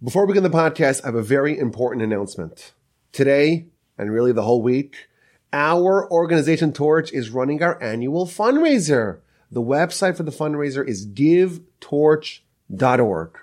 Before we begin the podcast, I have a very important announcement. Today, and really the whole week, our organization Torch is running our annual fundraiser. The website for the fundraiser is givetorch.org.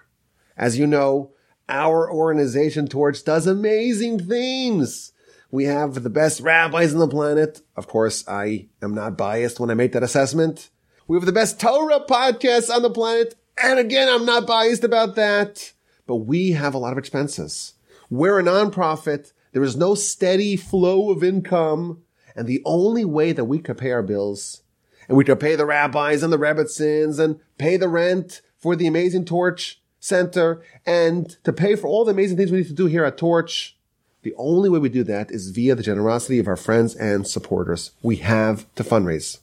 As you know, our organization Torch does amazing things. We have the best rabbis on the planet. Of course, I am not biased when I make that assessment. We have the best Torah podcasts on the planet. And again, I'm not biased about that, but we have a lot of expenses. We're a nonprofit. There is no steady flow of income. And the only way that we could pay our bills and we could pay the rabbis and the rebbitzins and pay the rent for the amazing Torch Center and to pay for all the amazing things we need to do here at Torch. The only way we do that is via the generosity of our friends and supporters. We have to fundraise.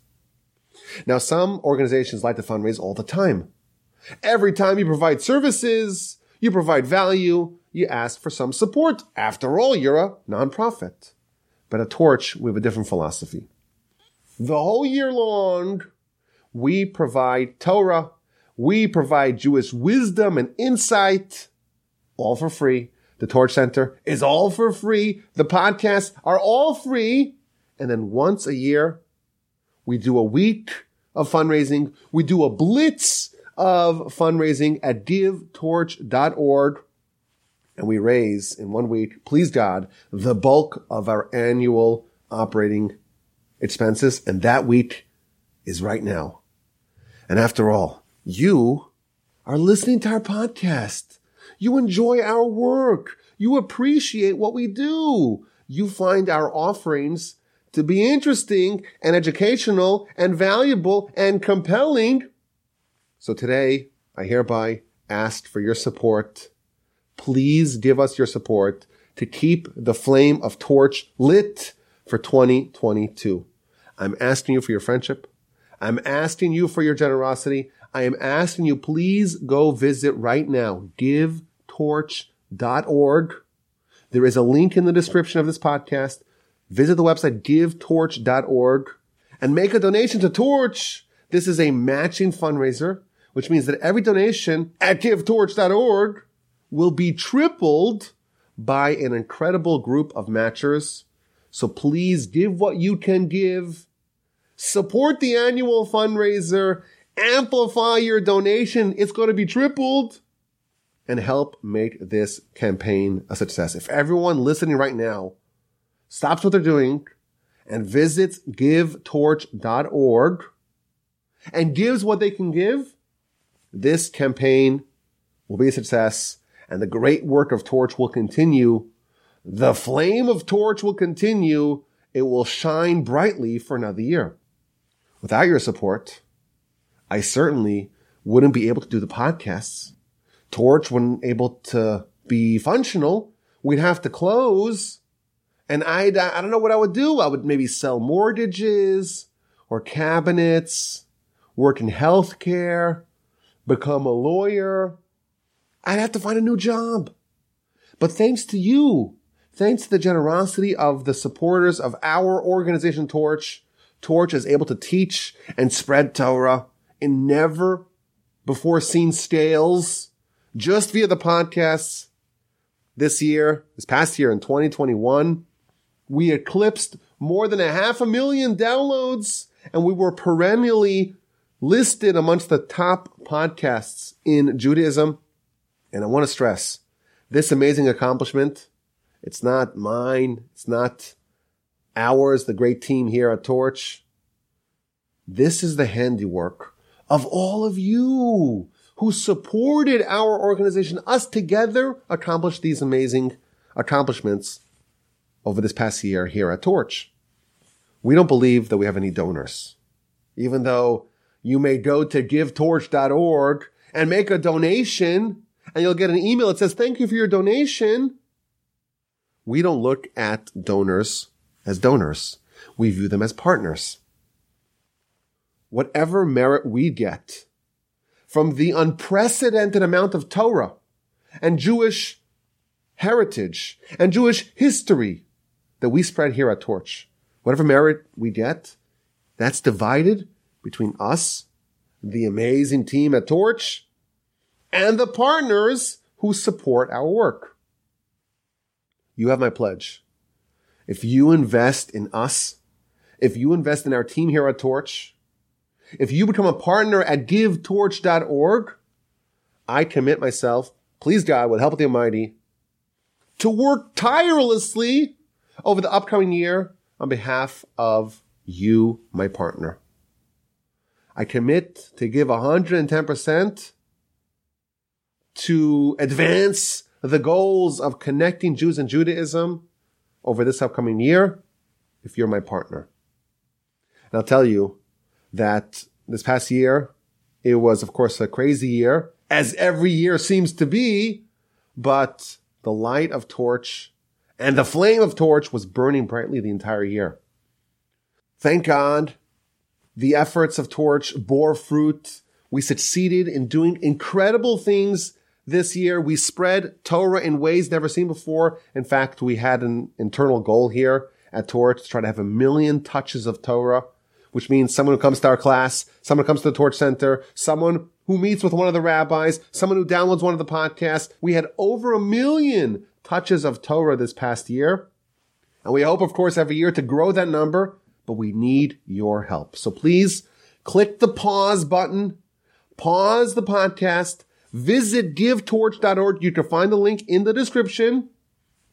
Now, some organizations like to fundraise all the time. Every time you provide services, you provide value, you ask for some support. After all, you're a nonprofit. But at Torch, we have a different philosophy. The whole year long, we provide Torah, we provide Jewish wisdom and insight, all for free. The Torch Center is all for free. The podcasts are all free. And then once a year, we do a week of fundraising. We do a blitz of fundraising at givetorch.org. And we raise in one week, please God, the bulk of our annual operating expenses. And that week is right now. And after all, you are listening to our podcast. You enjoy our work. You appreciate what we do. You find our offerings to be interesting and educational and valuable and compelling. So today, I hereby ask for your support. Please give us your support to keep the flame of torch lit for 2022. I'm asking you for your friendship. I'm asking you for your generosity. I am asking you, please go visit right now, givetorch.org. There is a link in the description of this podcast visit the website givetorch.org and make a donation to Torch. This is a matching fundraiser, which means that every donation at givetorch.org will be tripled by an incredible group of matchers. So please give what you can give. Support the annual fundraiser. Amplify your donation. It's going to be tripled and help make this campaign a success. If everyone listening right now stops what they're doing and visits givetorch.org and gives what they can give, this campaign will be a success and the great work of Torch will continue. The flame of Torch will continue. It will shine brightly for another year. Without your support, I certainly wouldn't be able to do the podcasts. Torch wouldn't able to be functional. We'd have to close and I, I don't know what I would do. I would maybe sell mortgages or cabinets, work in healthcare, become a lawyer. I'd have to find a new job. But thanks to you, thanks to the generosity of the supporters of our organization Torch, Torch is able to teach and spread Torah in never before seen scales just via the podcasts this year, this past year in 2021 we eclipsed more than a half a million downloads and we were perennially listed amongst the top podcasts in Judaism. And I want to stress this amazing accomplishment. It's not mine. It's not ours, the great team here at Torch. This is the handiwork of all of you who supported our organization. Us together accomplished these amazing accomplishments over this past year here at Torch. We don't believe that we have any donors. Even though you may go to givetorch.org and make a donation and you'll get an email that says, thank you for your donation. We don't look at donors as donors. We view them as partners. Whatever merit we get from the unprecedented amount of Torah and Jewish heritage and Jewish history that we spread here at Torch. Whatever merit we get, that's divided between us, the amazing team at Torch, and the partners who support our work. You have my pledge. If you invest in us, if you invest in our team here at Torch, if you become a partner at givetorch.org, I commit myself, please God, with help of the Almighty, to work tirelessly over the upcoming year on behalf of you, my partner. I commit to give 110% to advance the goals of connecting Jews and Judaism over this upcoming year if you're my partner. And I'll tell you that this past year, it was of course a crazy year, as every year seems to be, but the light of torch and the flame of torch was burning brightly the entire year. Thank God the efforts of torch bore fruit. We succeeded in doing incredible things this year. We spread Torah in ways never seen before. In fact, we had an internal goal here at Torch to try to have a million touches of Torah, which means someone who comes to our class, someone who comes to the Torch Center, someone who meets with one of the rabbis, someone who downloads one of the podcasts. We had over a million touches of Torah this past year. And we hope, of course, every year to grow that number, but we need your help. So please click the pause button, pause the podcast, visit givetorch.org. You can find the link in the description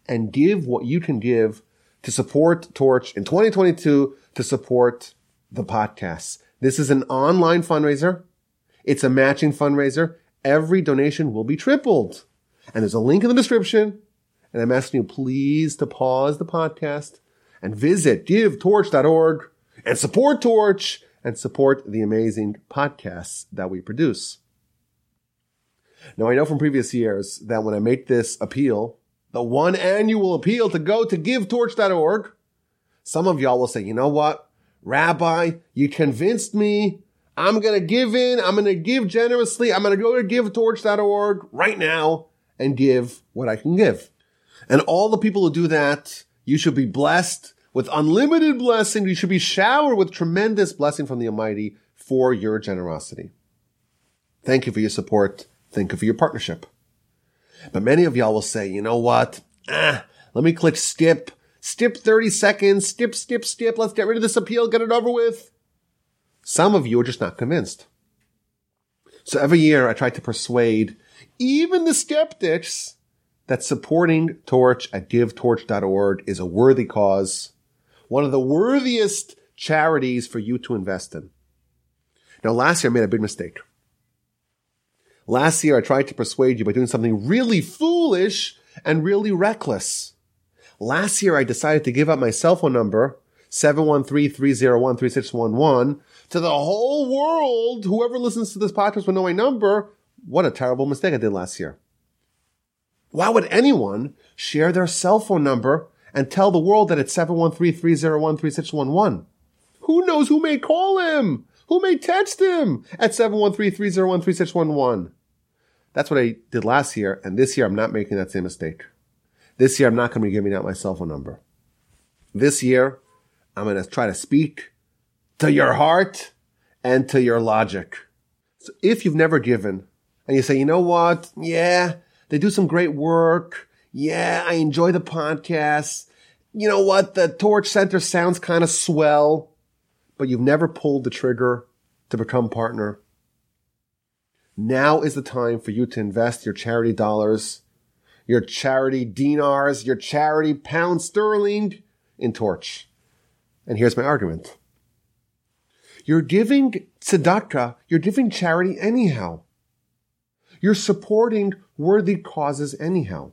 and give what you can give to support Torch in 2022 to support the podcast. This is an online fundraiser. It's a matching fundraiser. Every donation will be tripled. And there's a link in the description. And I'm asking you please to pause the podcast and visit givetorch.org and support Torch and support the amazing podcasts that we produce. Now I know from previous years that when I make this appeal, the one annual appeal to go to givetorch.org, some of y'all will say, you know what? Rabbi, you convinced me. I'm going to give in. I'm going to give generously. I'm going to go to givetorch.org right now and give what I can give. And all the people who do that, you should be blessed with unlimited blessing. You should be showered with tremendous blessing from the Almighty for your generosity. Thank you for your support. Thank you for your partnership. But many of y'all will say, you know what? Ah, let me click skip. Skip 30 seconds. Skip, skip, skip. Let's get rid of this appeal. Get it over with. Some of you are just not convinced. So every year I try to persuade even the skeptics that supporting Torch at givetorch.org is a worthy cause, one of the worthiest charities for you to invest in. Now last year I made a big mistake. Last year, I tried to persuade you by doing something really foolish and really reckless. Last year, I decided to give up my cell phone number, 713-301-3611, to the whole world. Whoever listens to this podcast will know my number. What a terrible mistake I did last year. Why would anyone share their cell phone number and tell the world that it's 713-301-3611? Who knows who may call him? Who may text him at 713-301-3611? That's what I did last year. And this year, I'm not making that same mistake. This year, I'm not going to be giving out my cell phone number. This year, I'm going to try to speak to your heart and to your logic. So if you've never given and you say, you know what? Yeah, they do some great work. Yeah, I enjoy the podcast. You know what? The Torch Center sounds kind of swell, but you've never pulled the trigger to become partner. Now is the time for you to invest your charity dollars, your charity dinars, your charity pound sterling in Torch. And here's my argument. You're giving tzedakah, you're giving charity anyhow. You're supporting worthy causes anyhow.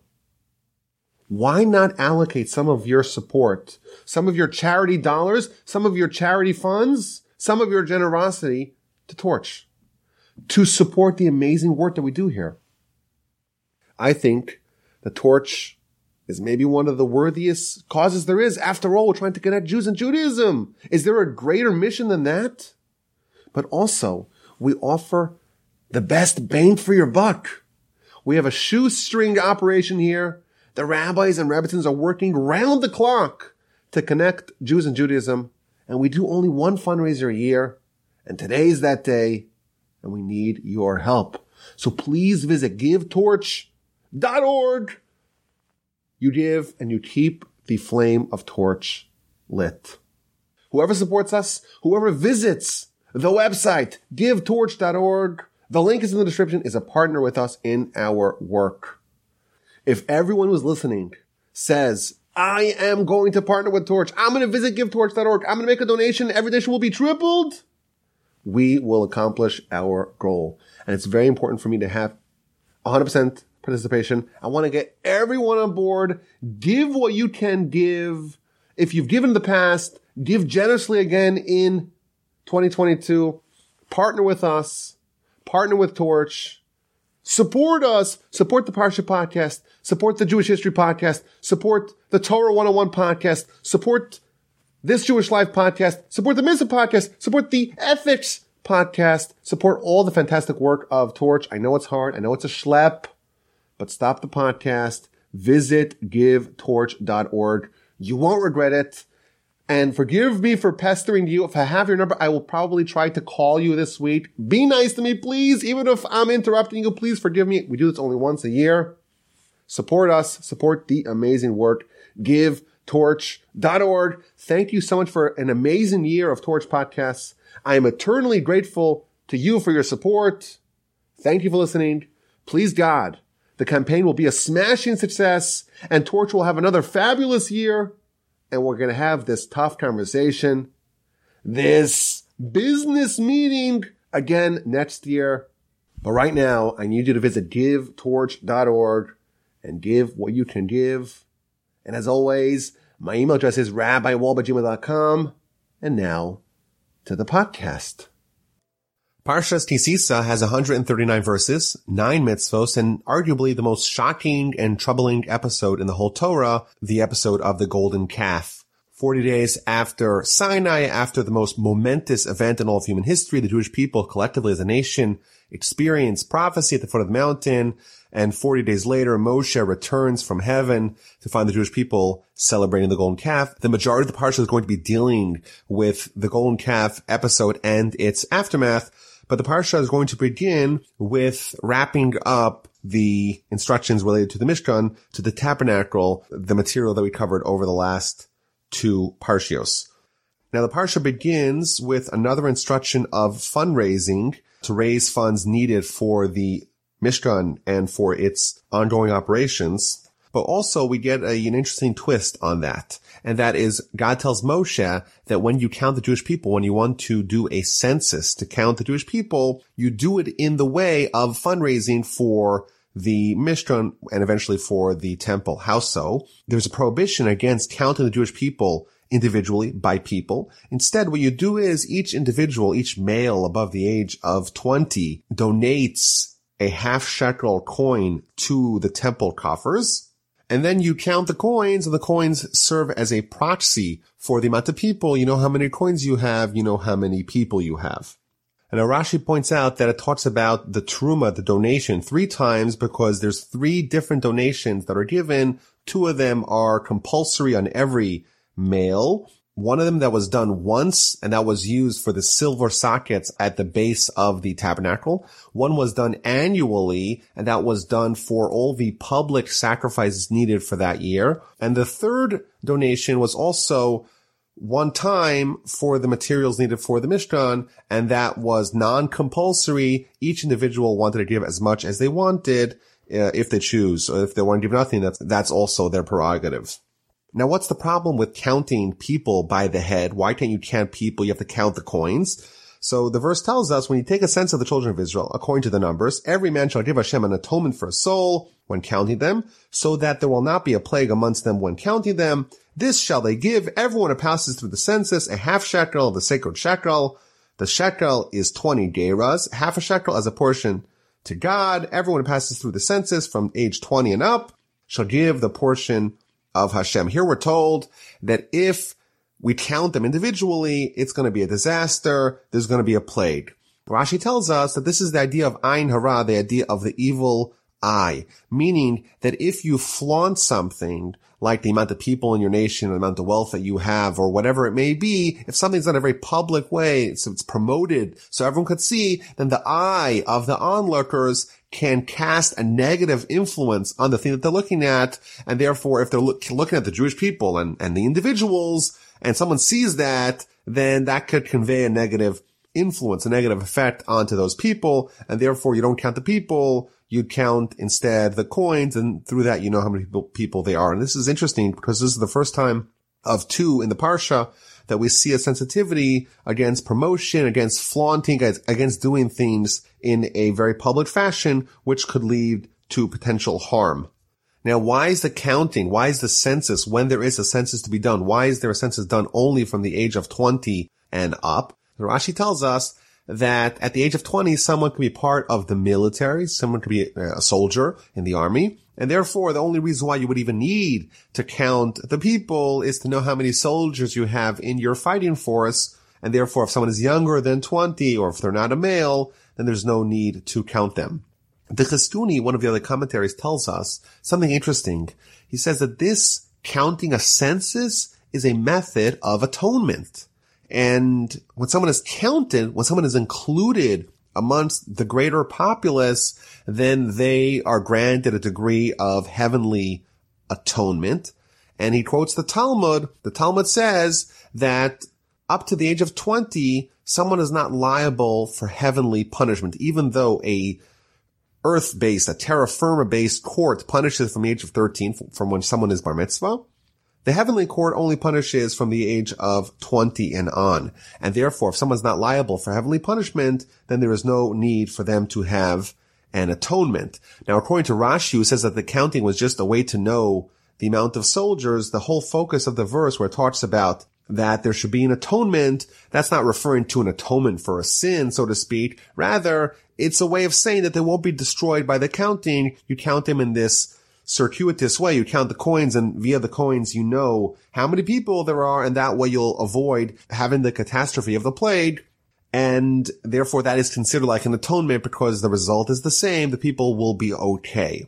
Why not allocate some of your support, some of your charity dollars, some of your charity funds, some of your generosity to Torch? to support the amazing work that we do here. I think the torch is maybe one of the worthiest causes there is. After all, we're trying to connect Jews and Judaism. Is there a greater mission than that? But also, we offer the best bang for your buck. We have a shoestring operation here. The rabbis and rebbetzins are working round the clock to connect Jews and Judaism. And we do only one fundraiser a year. And today's that day and we need your help. So please visit givetorch.org torch.org. You give and you keep the flame of torch lit. Whoever supports us, whoever visits the website, givetorch.org, the link is in the description, is a partner with us in our work. If everyone who's listening says, I am going to partner with Torch, I'm going to visit givetorch.org, I'm going to make a donation, every donation will be tripled, we will accomplish our goal. And it's very important for me to have 100% participation. I want to get everyone on board. Give what you can give. If you've given in the past, give generously again in 2022. Partner with us. Partner with Torch. Support us. Support the Parsha podcast. Support the Jewish History podcast. Support the Torah 101 podcast. Support this Jewish Life podcast. Support the Mitzvah podcast. Support the Ethics podcast. Support all the fantastic work of Torch. I know it's hard. I know it's a schlep, but stop the podcast. Visit givetorch.org. You won't regret it. And forgive me for pestering you. If I have your number, I will probably try to call you this week. Be nice to me, please. Even if I'm interrupting you, please forgive me. We do this only once a year. Support us. Support the amazing work. GiveTorch.org. Thank you so much for an amazing year of Torch podcasts. I am eternally grateful to you for your support. Thank you for listening. Please God, the campaign will be a smashing success and Torch will have another fabulous year and we're going to have this tough conversation, this business meeting again next year. But right now, I need you to visit givetorch.org and give what you can give. And as always, my email address is rabbiwolbe@gmail.com. And now to the podcast. Parshas Ki Sisa has 139 verses, 9 mitzvos, and arguably the most shocking and troubling episode in the whole Torah, the episode of the golden calf. 40 days after Sinai, after the most momentous event in all of human history, the Jewish people collectively as a nation experience prophecy at the foot of the mountain, and 40 days later, Moshe returns from heaven to find the Jewish people celebrating the golden calf. The majority of the parsha is going to be dealing with the golden calf episode and its aftermath. But the parsha is going to begin with wrapping up the instructions related to the Mishkan, to the tabernacle, the material that we covered over the last two parshios. Now the parsha begins with another instruction of fundraising to raise funds needed for the Mishkan and for its ongoing operations. But also we get a, an interesting twist on that. And that is God tells Moshe that when you count the Jewish people, when you want to do a census to count the Jewish people, you do it in the way of fundraising for the Mishkan and eventually for the temple. How so? There's a prohibition against counting the Jewish people individually by people. Instead, what you do is each individual, each male above the age of 20 donates a half shekel coin to the temple coffers. And then you count the coins and the coins serve as a proxy for the amount of people. You know how many coins you have. You know how many people you have. And Rashi points out that it talks about the truma, the donation three times because there's three different donations that are given. Two of them are compulsory on every male one of them that was done once and that was used for the silver sockets at the base of the tabernacle. One was done annually and that was done for all the public sacrifices needed for that year. And the third donation was also one time for the materials needed for the Mishkan, and that was non-compulsory. Each individual wanted to give as much as they wanted, uh, if they choose. Or if they want to give nothing, that's, that's also their prerogative. Now, what's the problem with counting people by the head? Why can't you count people? You have to count the coins. So the verse tells us when you take a sense of the children of Israel, according to the numbers, every man shall give Hashem an atonement for a soul when counting them, so that there will not be a plague amongst them when counting them. This shall they give everyone who passes through the census a half shekel of the sacred shekel. The shekel is 20 gerahs, half a shekel as a portion to God. Everyone who passes through the census from age 20 and up shall give the portion of Hashem. Here we're told that if we count them individually, it's going to be a disaster. There's going to be a plague. Rashi tells us that this is the idea of Ein Hara, the idea of the evil eye, meaning that if you flaunt something like the amount of people in your nation, the amount of wealth that you have, or whatever it may be, if something's done in a very public way, so it's promoted so everyone could see, then the eye of the onlookers can cast a negative influence on the thing that they're looking at. And therefore, if they're look, looking at the Jewish people and, and the individuals, and someone sees that, then that could convey a negative influence, a negative effect onto those people. And therefore, you don't count the people. You count instead the coins. And through that, you know how many people, people they are. And this is interesting because this is the first time of two in the Parsha that we see a sensitivity against promotion, against flaunting, against doing things in a very public fashion, which could lead to potential harm. Now, why is the counting? Why is the census when there is a census to be done? Why is there a census done only from the age of 20 and up? Rashi tells us that at the age of 20, someone can be part of the military, someone could be uh, a soldier in the army, and therefore, the only reason why you would even need to count the people is to know how many soldiers you have in your fighting force. And therefore, if someone is younger than 20 or if they're not a male, then there's no need to count them. The Chizkuni, one of the other commentaries, tells us something interesting. He says that this counting a census is a method of atonement. And when someone is counted, when someone is included amongst the greater populace, then they are granted a degree of heavenly atonement. And he quotes the Talmud. The Talmud says that up to the age of 20, someone is not liable for heavenly punishment, even though a earth-based, a terra firma-based court punishes from the age of 13 from when someone is bar mitzvah. The heavenly court only punishes from the age of 20 and on. And therefore, if someone's not liable for heavenly punishment, then there is no need for them to have an atonement. Now, according to Rashi, who says that the counting was just a way to know the amount of soldiers, the whole focus of the verse where it talks about that there should be an atonement, that's not referring to an atonement for a sin, so to speak. Rather, it's a way of saying that they won't be destroyed by the counting. You count them in this circuitous way. You count the coins and via the coins, you know how many people there are. And that way you'll avoid having the catastrophe of the plague. And therefore that is considered like an atonement because the result is the same. The people will be okay.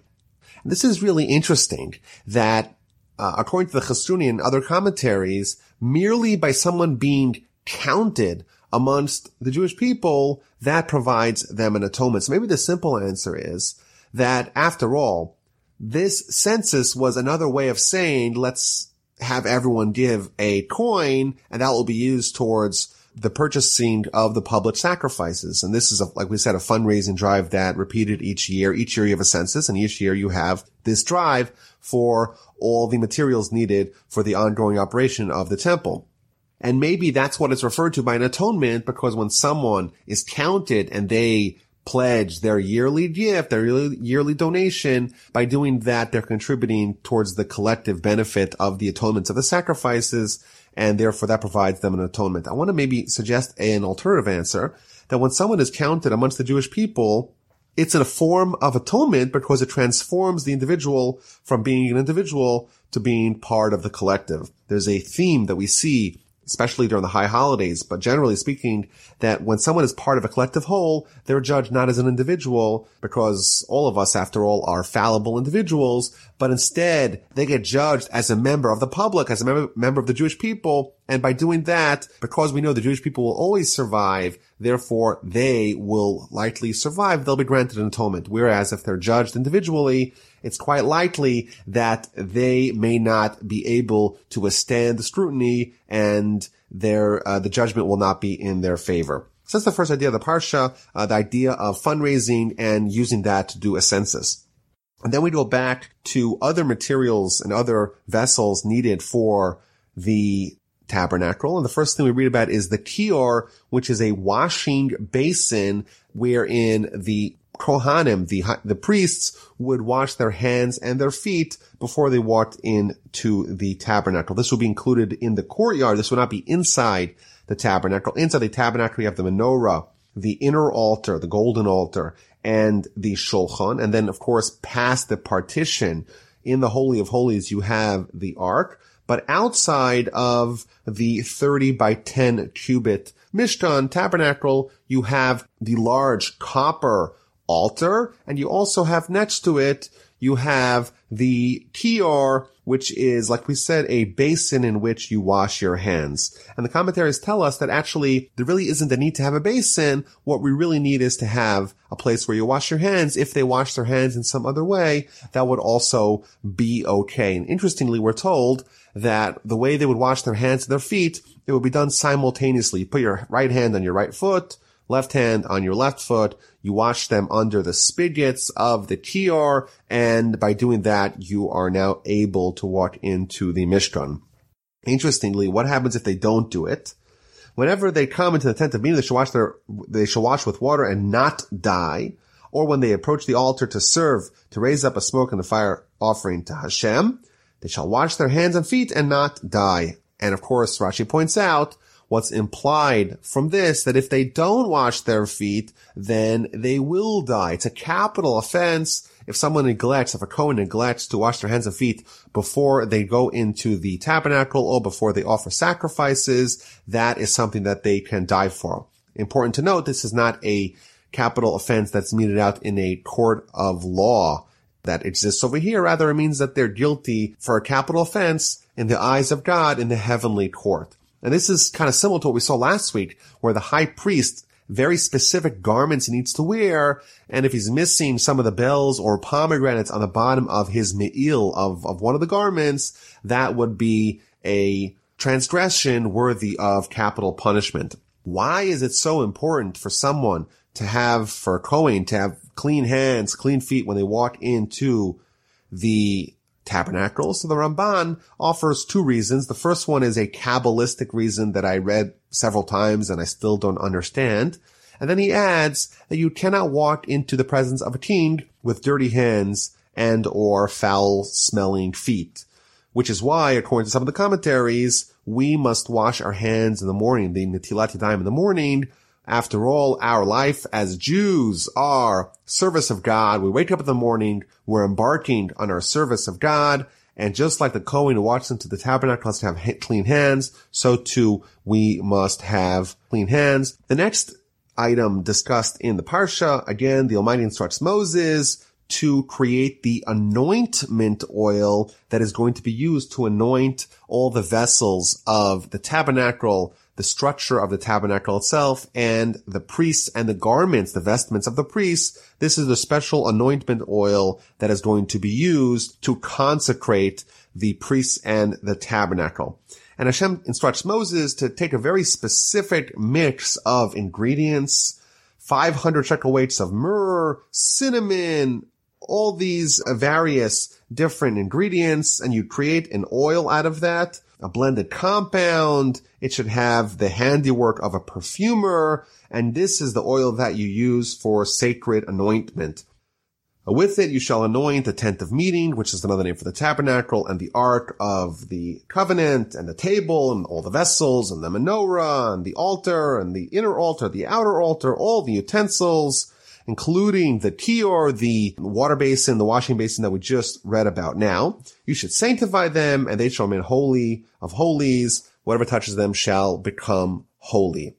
And this is really interesting that uh, according to the Chizkuni and other commentaries, merely by someone being counted amongst the Jewish people, that provides them an atonement. So maybe the simple answer is that after all, this census was another way of saying, let's have everyone give a coin and that will be used towards the purchasing of the public sacrifices. And this is, a, like we said, a fundraising drive that repeated each year. Each year you have a census and each year you have this drive for all the materials needed for the ongoing operation of the temple. And maybe that's what it's referred to by an atonement because when someone is counted and they pledge their yearly gift, their yearly donation. By doing that, they're contributing towards the collective benefit of the atonements of the sacrifices, and therefore that provides them an atonement. I want to maybe suggest an alternative answer that when someone is counted amongst the Jewish people, it's in a form of atonement because it transforms the individual from being an individual to being part of the collective. There's a theme that we see especially during the high holidays, but generally speaking, that when someone is part of a collective whole, they're judged not as an individual, because all of us, after all, are fallible individuals, but instead they get judged as a member of the public, as a member, member of the Jewish people, and by doing that, because we know the Jewish people will always survive, therefore they will likely survive, they'll be granted an atonement. Whereas if they're judged individually, it's quite likely that they may not be able to withstand the scrutiny and their uh, the judgment will not be in their favor. So that's the first idea of the parsha, uh, the idea of fundraising and using that to do a census. And then we go back to other materials and other vessels needed for the tabernacle. And the first thing we read about is the kior, which is a washing basin wherein the Kohanim, the, the priests, would wash their hands and their feet before they walked into the tabernacle. This would be included in the courtyard. This would not be inside the tabernacle. Inside the tabernacle, you have the menorah, the inner altar, the golden altar, and the shulchan. And then, of course, past the partition in the Holy of Holies, you have the ark. But outside of the 30 by 10 cubit Mishkan tabernacle, you have the large copper altar, and you also have next to it, you have the kior, which is, like we said, a basin in which you wash your hands. And the commentaries tell us that actually there really isn't a need to have a basin. What we really need is to have a place where you wash your hands. If they wash their hands in some other way, that would also be okay. And interestingly, we're told that the way they would wash their hands and their feet, it would be done simultaneously. You put your right hand on your right foot, left hand on your left foot. You wash them under the spigots of the kior, and by doing that, you are now able to walk into the Mishkan. Interestingly, what happens if they don't do it? Whenever they come into the tent of meeting, they should wash their, they should wash with water and not die. Or when they approach the altar to serve, to raise up a smoke and a fire offering to Hashem, they shall wash their hands and feet and not die. And of course, Rashi points out what's implied from this that if they don't wash their feet, then they will die. It's a capital offense if someone neglects, if a Kohen neglects to wash their hands and feet before they go into the tabernacle or before they offer sacrifices, that is something that they can die for. Important to note, this is not a capital offense that's meted out in a court of law that exists over here. Rather, it means that they're guilty for a capital offense in the eyes of God in the heavenly court. And this is kind of similar to what we saw last week, where the high priest very specific garments he needs to wear. And if he's missing some of the bells or pomegranates on the bottom of his me'il of, of one of the garments, that would be a transgression worthy of capital punishment. Why is it so important for someone to have, for a Kohen, to have clean hands, clean feet when they walk into the tabernacle. So the Ramban offers two reasons. The first one is a Kabbalistic reason that I read several times and I still don't understand. And then he adds that you cannot walk into the presence of a king with dirty hands and or foul smelling feet. Which is why, according to some of the commentaries, we must wash our hands in the morning, the Netilat Yadayim in the morning, after all, our life as Jews are service of God. We wake up in the morning, we're embarking on our service of God, and just like the Kohen who walks into the tabernacle has to have clean hands, so too we must have clean hands. The next item discussed in the Parsha, again, the Almighty instructs Moses to create the anointment oil that is going to be used to anoint all the vessels of the tabernacle, the structure of the tabernacle itself and the priests and the garments, the vestments of the priests. This is the special anointment oil that is going to be used to consecrate the priests and the tabernacle. And Hashem instructs Moses to take a very specific mix of ingredients, 500 shekel weights of myrrh, cinnamon, all these various different ingredients, and you create an oil out of that a blended compound. It should have the handiwork of a perfumer. And this is the oil that you use for sacred anointment. With it, you shall anoint the tent of meeting, which is another name for the tabernacle, and the ark of the covenant, and the table, and all the vessels, and the menorah, and the altar, and the inner altar, the outer altar, all the utensils, including the kior, the water basin, the washing basin that we just read about now. You should sanctify them and they shall remain holy of holies. Whatever touches them shall become holy.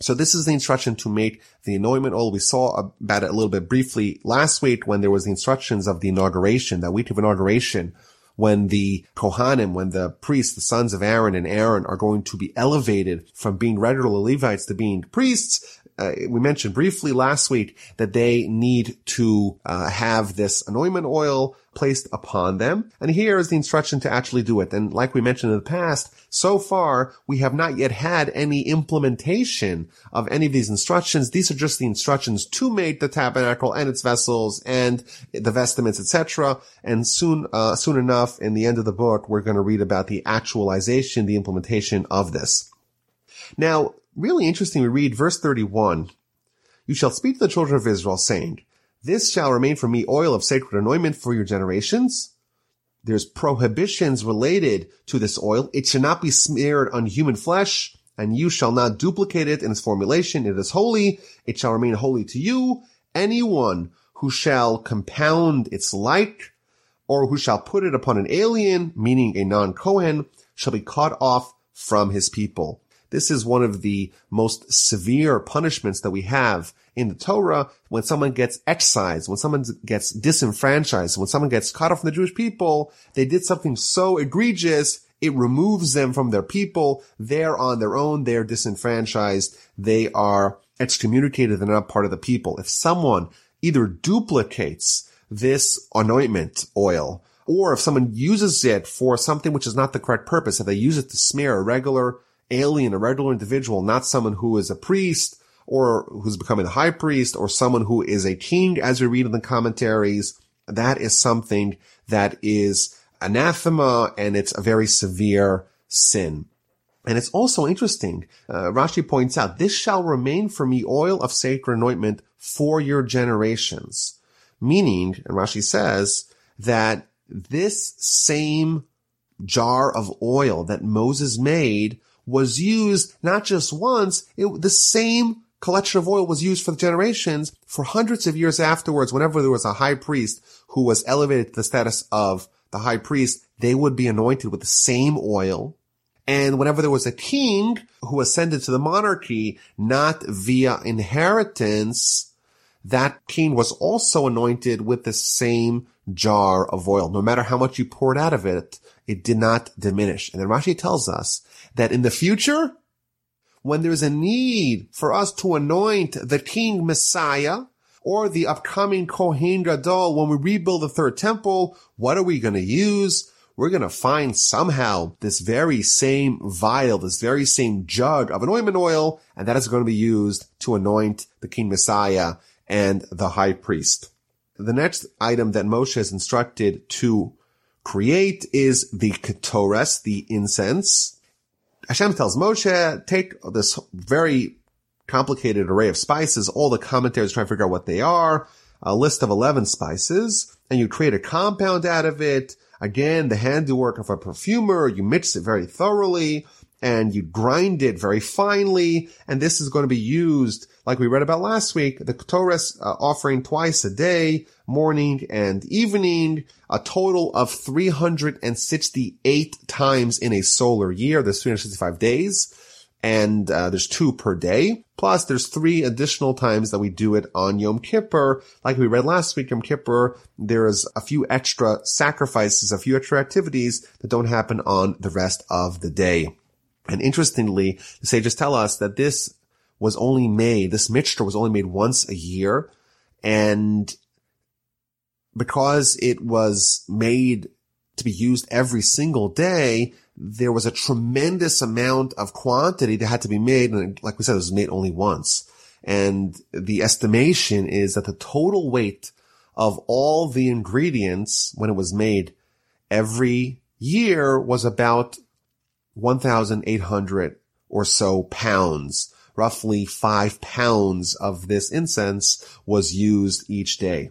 So this is the instruction to make the anointment oil. We saw about it a little bit briefly last week when there was the instructions of the inauguration, that week of inauguration, when the Kohanim, when the priests, the sons of Aaron and Aaron are going to be elevated from being regular Levites to being priests, uh, we mentioned briefly last week that they need to uh, have this anointment oil placed upon them. And here is the instruction to actually do it. And like we mentioned in the past, so far we have not yet had any implementation of any of these instructions. These are just the instructions to make the tabernacle and its vessels and the vestments, etc. And soon, uh, soon enough, in the end of the book, we're going to read about the actualization, the implementation of this. Now, really interesting, we read verse 31. You shall speak to the children of Israel saying, this shall remain for me oil of sacred anointment for your generations. There's prohibitions related to this oil. It should not be smeared on human flesh and you shall not duplicate it in its formulation. It is holy. It shall remain holy to you. Anyone who shall compound its like or who shall put it upon an alien, meaning a non-Kohen, shall be cut off from his people. This is one of the most severe punishments that we have in the Torah, when someone gets excised, when someone gets disenfranchised, when someone gets cut off from the Jewish people, they did something so egregious, it removes them from their people. They're on their own. They're disenfranchised. They are excommunicated. They're not part of the people. If someone either duplicates this anointment oil or if someone uses it for something which is not the correct purpose, if they use it to smear a regular alien, a regular individual, not someone who is a priest or who's becoming a high priest or someone who is a king, as we read in the commentaries, that is something that is anathema and it's a very severe sin. And it's also interesting. Uh, Rashi points out, this shall remain for me oil of sacred anointment for your generations. Meaning, and Rashi says that this same jar of oil that Moses made was used not just once, it, the same collection of oil was used for the generations for hundreds of years afterwards. Whenever there was a high priest who was elevated to the status of the high priest, they would be anointed with the same oil. And whenever there was a king who ascended to the monarchy, not via inheritance, that king was also anointed with the same jar of oil. No matter how much you poured out of it, it did not diminish. And then Rashi tells us that in the future, when there's a need for us to anoint the king Messiah or the upcoming Kohen Gadol, when we rebuild the third temple, what are we going to use? We're going to find somehow this very same vial, this very same jug of anointment oil, and that is going to be used to anoint the king Messiah and the high priest. The next item that Moshe is instructed to create is the ketores, the incense. Hashem tells Moshe, take this very complicated array of spices, all the commentaries try to figure out what they are, a list of 11 spices, and you create a compound out of it. Again, the handiwork of a perfumer, you mix it very thoroughly, and you grind it very finely, and this is going to be used like we read about last week, the Ketores uh, offering twice a day, morning and evening, a total of 368 times in a solar year. There's 365 days and uh, there's two per day. Plus there's three additional times that we do it on Yom Kippur. Like we read last week, Yom Kippur, there's a few extra sacrifices, a few extra activities that don't happen on the rest of the day. And interestingly, the sages tell us that this was only made, this mixture was only made once a year. And because it was made to be used every single day, there was a tremendous amount of quantity that had to be made. And like we said, it was made only once. And the estimation is that the total weight of all the ingredients when it was made every year was about 1,800 or so pounds roughly five pounds of this incense was used each day.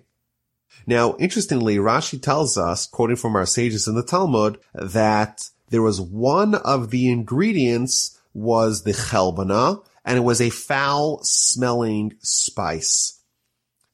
Now, interestingly, Rashi tells us, quoting from our sages in the Talmud, that there was one of the ingredients was the chelbana, and it was a foul smelling spice.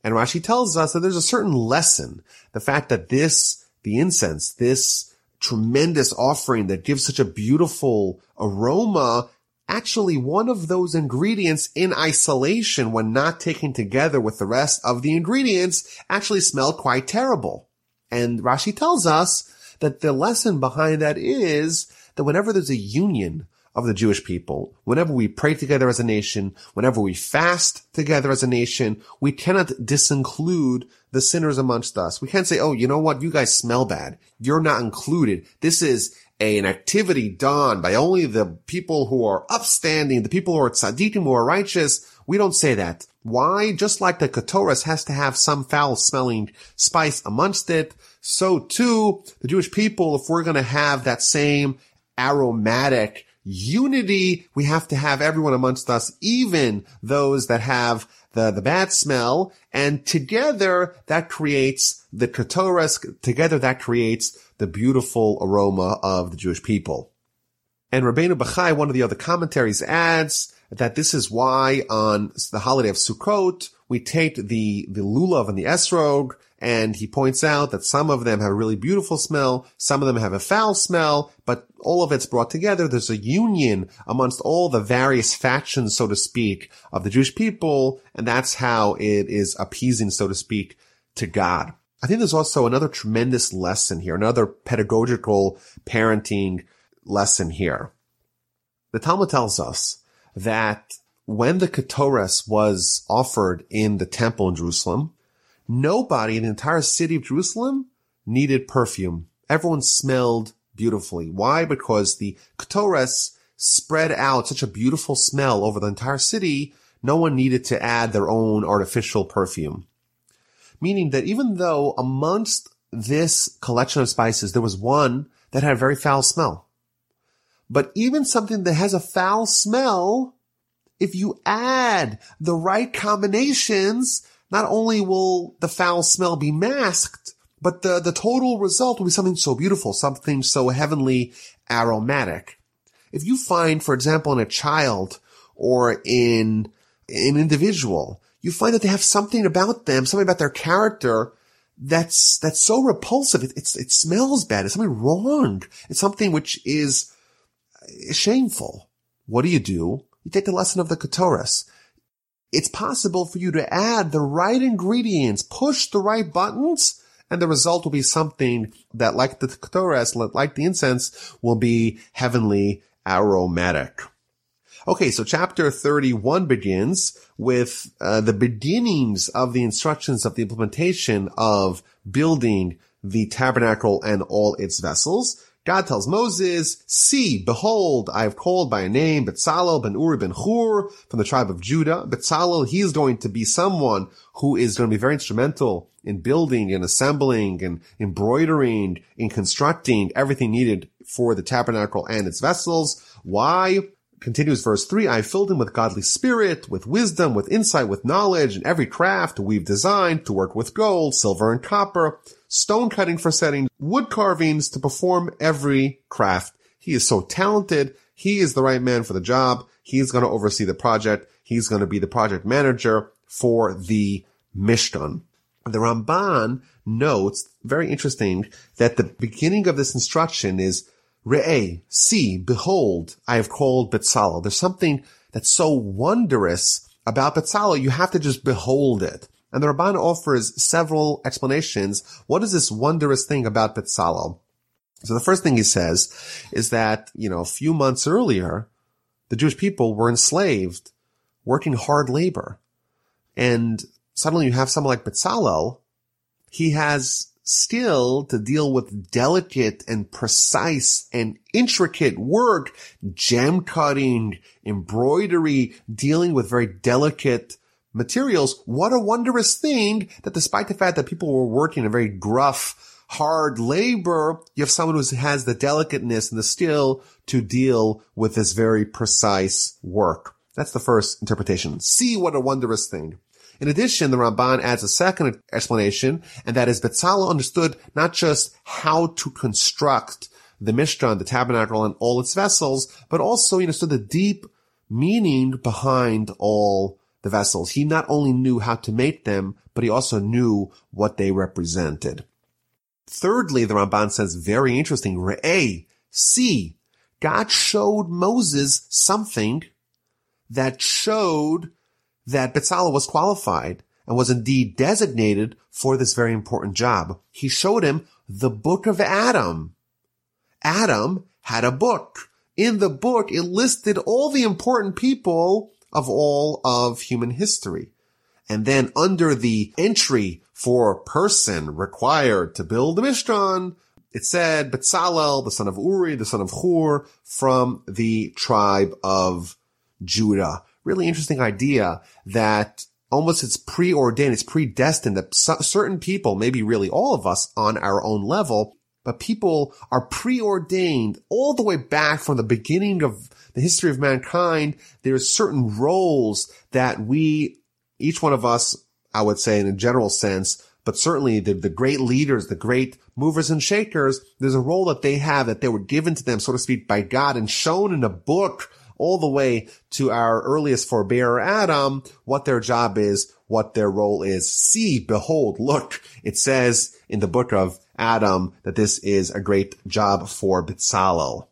And Rashi tells us that there's a certain lesson. The fact that this, the incense, this tremendous offering that gives such a beautiful aroma actually one of those ingredients in isolation when not taken together with the rest of the ingredients actually smell quite terrible. And Rashi tells us that the lesson behind that is that whenever there's a union of the Jewish people, whenever we pray together as a nation, whenever we fast together as a nation, we cannot disinclude the sinners amongst us. We can't say, oh, you know what? You guys smell bad. You're not included. This is a, an activity done by only the people who are upstanding, the people who are tzaddikim, who are righteous. We don't say that. Why? Just like the ketores has to have some foul smelling spice amongst it, so too the Jewish people, if we're going to have that same aromatic unity, we have to have everyone amongst us, even those that have the, the bad smell. And together that creates the ketores. Together that creates the beautiful aroma of the Jewish people. And Rabbeinu Bachai, one of the other commentaries adds that this is why on the holiday of Sukkot, we take the, the lulav and the esrog And he points out that some of them have a really beautiful smell, some of them have a foul smell, but all of it's brought together. There's a union amongst all the various factions, so to speak, of the Jewish people, and that's how it is appeasing, so to speak, to God. I think there's also another tremendous lesson here, another pedagogical parenting lesson here. The Talmud tells us that when the Ketores was offered in the temple in Jerusalem, nobody in the entire city of Jerusalem needed perfume. Everyone smelled beautifully. Why? Because the Ketores spread out such a beautiful smell over the entire city, no one needed to add their own artificial perfume. Meaning that even though amongst this collection of spices, there was one that had a very foul smell. But even something that has a foul smell, if you add the right combinations, not only will the foul smell be masked, but the, the total result will be something so beautiful, something so heavenly aromatic. If you find, for example, in a child or in an individual, you find that they have something about them, something about their character that's, that's so repulsive. It, it's, it smells bad. It's something wrong. It's something which is shameful. What do you do? You take the lesson of the Ketores it's possible for you to add the right ingredients, push the right buttons, and the result will be something that, like the Ketores, like the incense, will be heavenly aromatic. Okay, so chapter 31 begins with uh, the beginnings of the instructions of the implementation of building the tabernacle and all its vessels. God tells Moses, see, behold, I have called by a name Betzalel ben Uri ben Hur from the tribe of Judah. Betzalel, he is going to be someone who is going to be very instrumental in building and assembling and embroidering, in constructing everything needed for the tabernacle and its vessels. Why? Continues verse 3, I filled him with godly spirit, with wisdom, with insight, with knowledge, and every craft we've designed to work with gold, silver, and copper, stone cutting for setting, wood carvings to perform every craft. He is so talented. He is the right man for the job. He's going to oversee the project. He's going to be the project manager for the Mishkan. The Ramban notes, very interesting, that the beginning of this instruction is Re'eh, see, behold, I have called Betzalel. There's something that's so wondrous about Betzalel, you have to just behold it. And the Ramban offers several explanations. What is this wondrous thing about Betzalel? So the first thing he says is that, you know, a few months earlier, the Jewish people were enslaved, working hard labor. And suddenly you have someone like Betzalel, he has skill to deal with delicate and precise and intricate work, gem cutting, embroidery, dealing with very delicate materials. What a wondrous thing that despite the fact that people were working a very gruff, hard labor, you have someone who has the delicateness and the skill to deal with this very precise work. That's the first interpretation. See what a wondrous thing. In addition, the Ramban adds a second explanation, and that is Betzalel understood not just how to construct the Mishkan, the tabernacle, and all its vessels, but also he understood the deep meaning behind all the vessels. He not only knew how to make them, but he also knew what they represented. Thirdly, the Ramban says very interesting, Re'eh, see, God showed Moses something that showed that Betzalel was qualified and was indeed designated for this very important job. He showed him the book of Adam. Adam had a book. In the book, it listed all the important people of all of human history. And then under the entry for person required to build the Mishkan, it said Betzalel, the son of Uri, the son of Hur, from the tribe of Judah really interesting idea that almost it's preordained, it's predestined that certain people, maybe really all of us on our own level, but people are preordained all the way back from the beginning of the history of mankind. There's certain roles that we, each one of us, I would say in a general sense, but certainly the, the great leaders, the great movers and shakers, there's a role that they have that they were given to them, so to speak, by God and shown in a book all the way to our earliest forebearer Adam, what their job is, what their role is. See, behold, look. It says in the book of Adam that this is a great job for Bitzalel.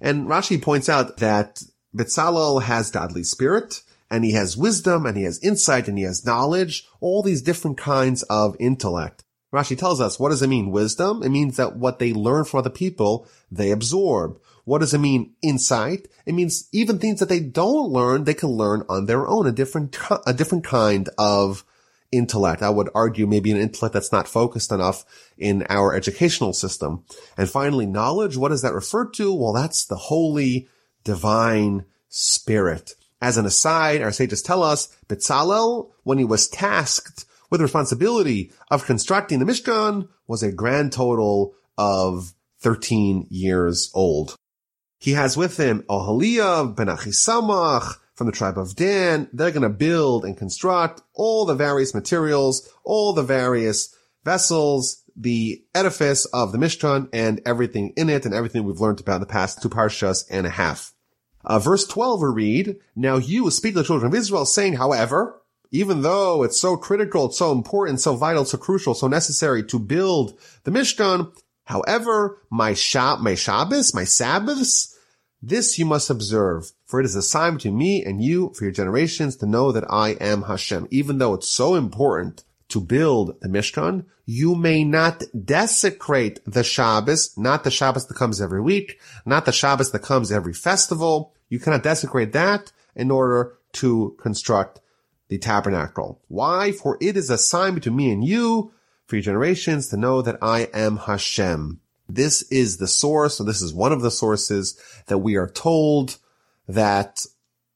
And Rashi points out that Bitzalel has godly spirit and he has wisdom and he has insight and he has knowledge, all these different kinds of intellect. Rashi tells us, what does it mean? Wisdom? It means that what they learn from other people, they absorb. What does it mean? Insight? It means even things that they don't learn, they can learn on their own, a different, a different kind of intellect. I would argue maybe an intellect that's not focused enough in our educational system. And finally, knowledge. What does that refer to? Well, that's the holy divine spirit. As an aside, our sages tell us, Bezalel, when he was tasked with the responsibility of constructing the Mishkan, was a grand total of 13 years old. He has with him Oholiav ben Achisamach from the tribe of Dan. They're going to build and construct all the various materials, all the various vessels, the edifice of the Mishkan and everything in it and everything we've learned about in the past two parshas and a half. Uh, verse 12 we read, Now you speak to the children of Israel saying, however, even though it's so critical, it's so important, so vital, so crucial, so necessary to build the Mishkan, however, my shab, my Shabbos, my Sabbaths, this you must observe, for it is a sign between me and you for your generations to know that I am Hashem. Even though it's so important to build the Mishkan, you may not desecrate the Shabbos, not the Shabbos that comes every week, not the Shabbos that comes every festival. You cannot desecrate that in order to construct the tabernacle. Why? For it is a sign between me and you for your generations to know that I am Hashem. This is the source, or this is one of the sources that we are told that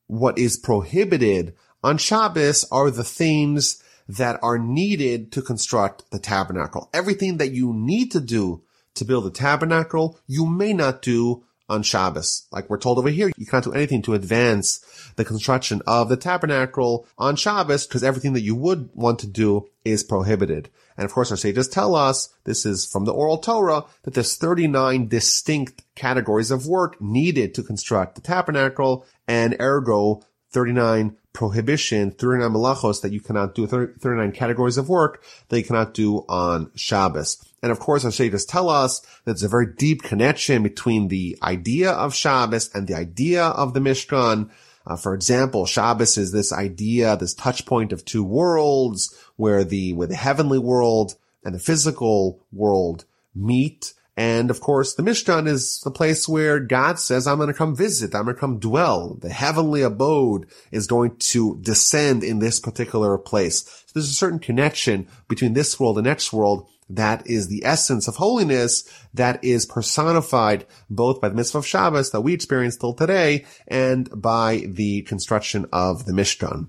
what is prohibited on Shabbos are the things that are needed to construct the tabernacle. Everything that you need to do to build the tabernacle, you may not do on Shabbos. Like we're told over here, you cannot do anything to advance the construction of the tabernacle on Shabbos because everything that you would want to do is prohibited. And of course, our sages tell us, this is from the oral Torah, that there's 39 distinct categories of work needed to construct the tabernacle and ergo 39 prohibition, 39 malachos that you cannot do, 39 categories of work that you cannot do on Shabbos. And of course, our sages tell us that there's a very deep connection between the idea of Shabbos and the idea of the Mishkan. Uh, for example, Shabbos is this idea, this touch point of two worlds where the, where the heavenly world and the physical world meet and of course, the Mishkan is the place where God says, I'm going to come visit. I'm going to come dwell. The heavenly abode is going to descend in this particular place. So there's a certain connection between this world and next world. That is the essence of holiness that is personified both by the mitzvah of Shabbos that we experience till today and by the construction of the Mishkan.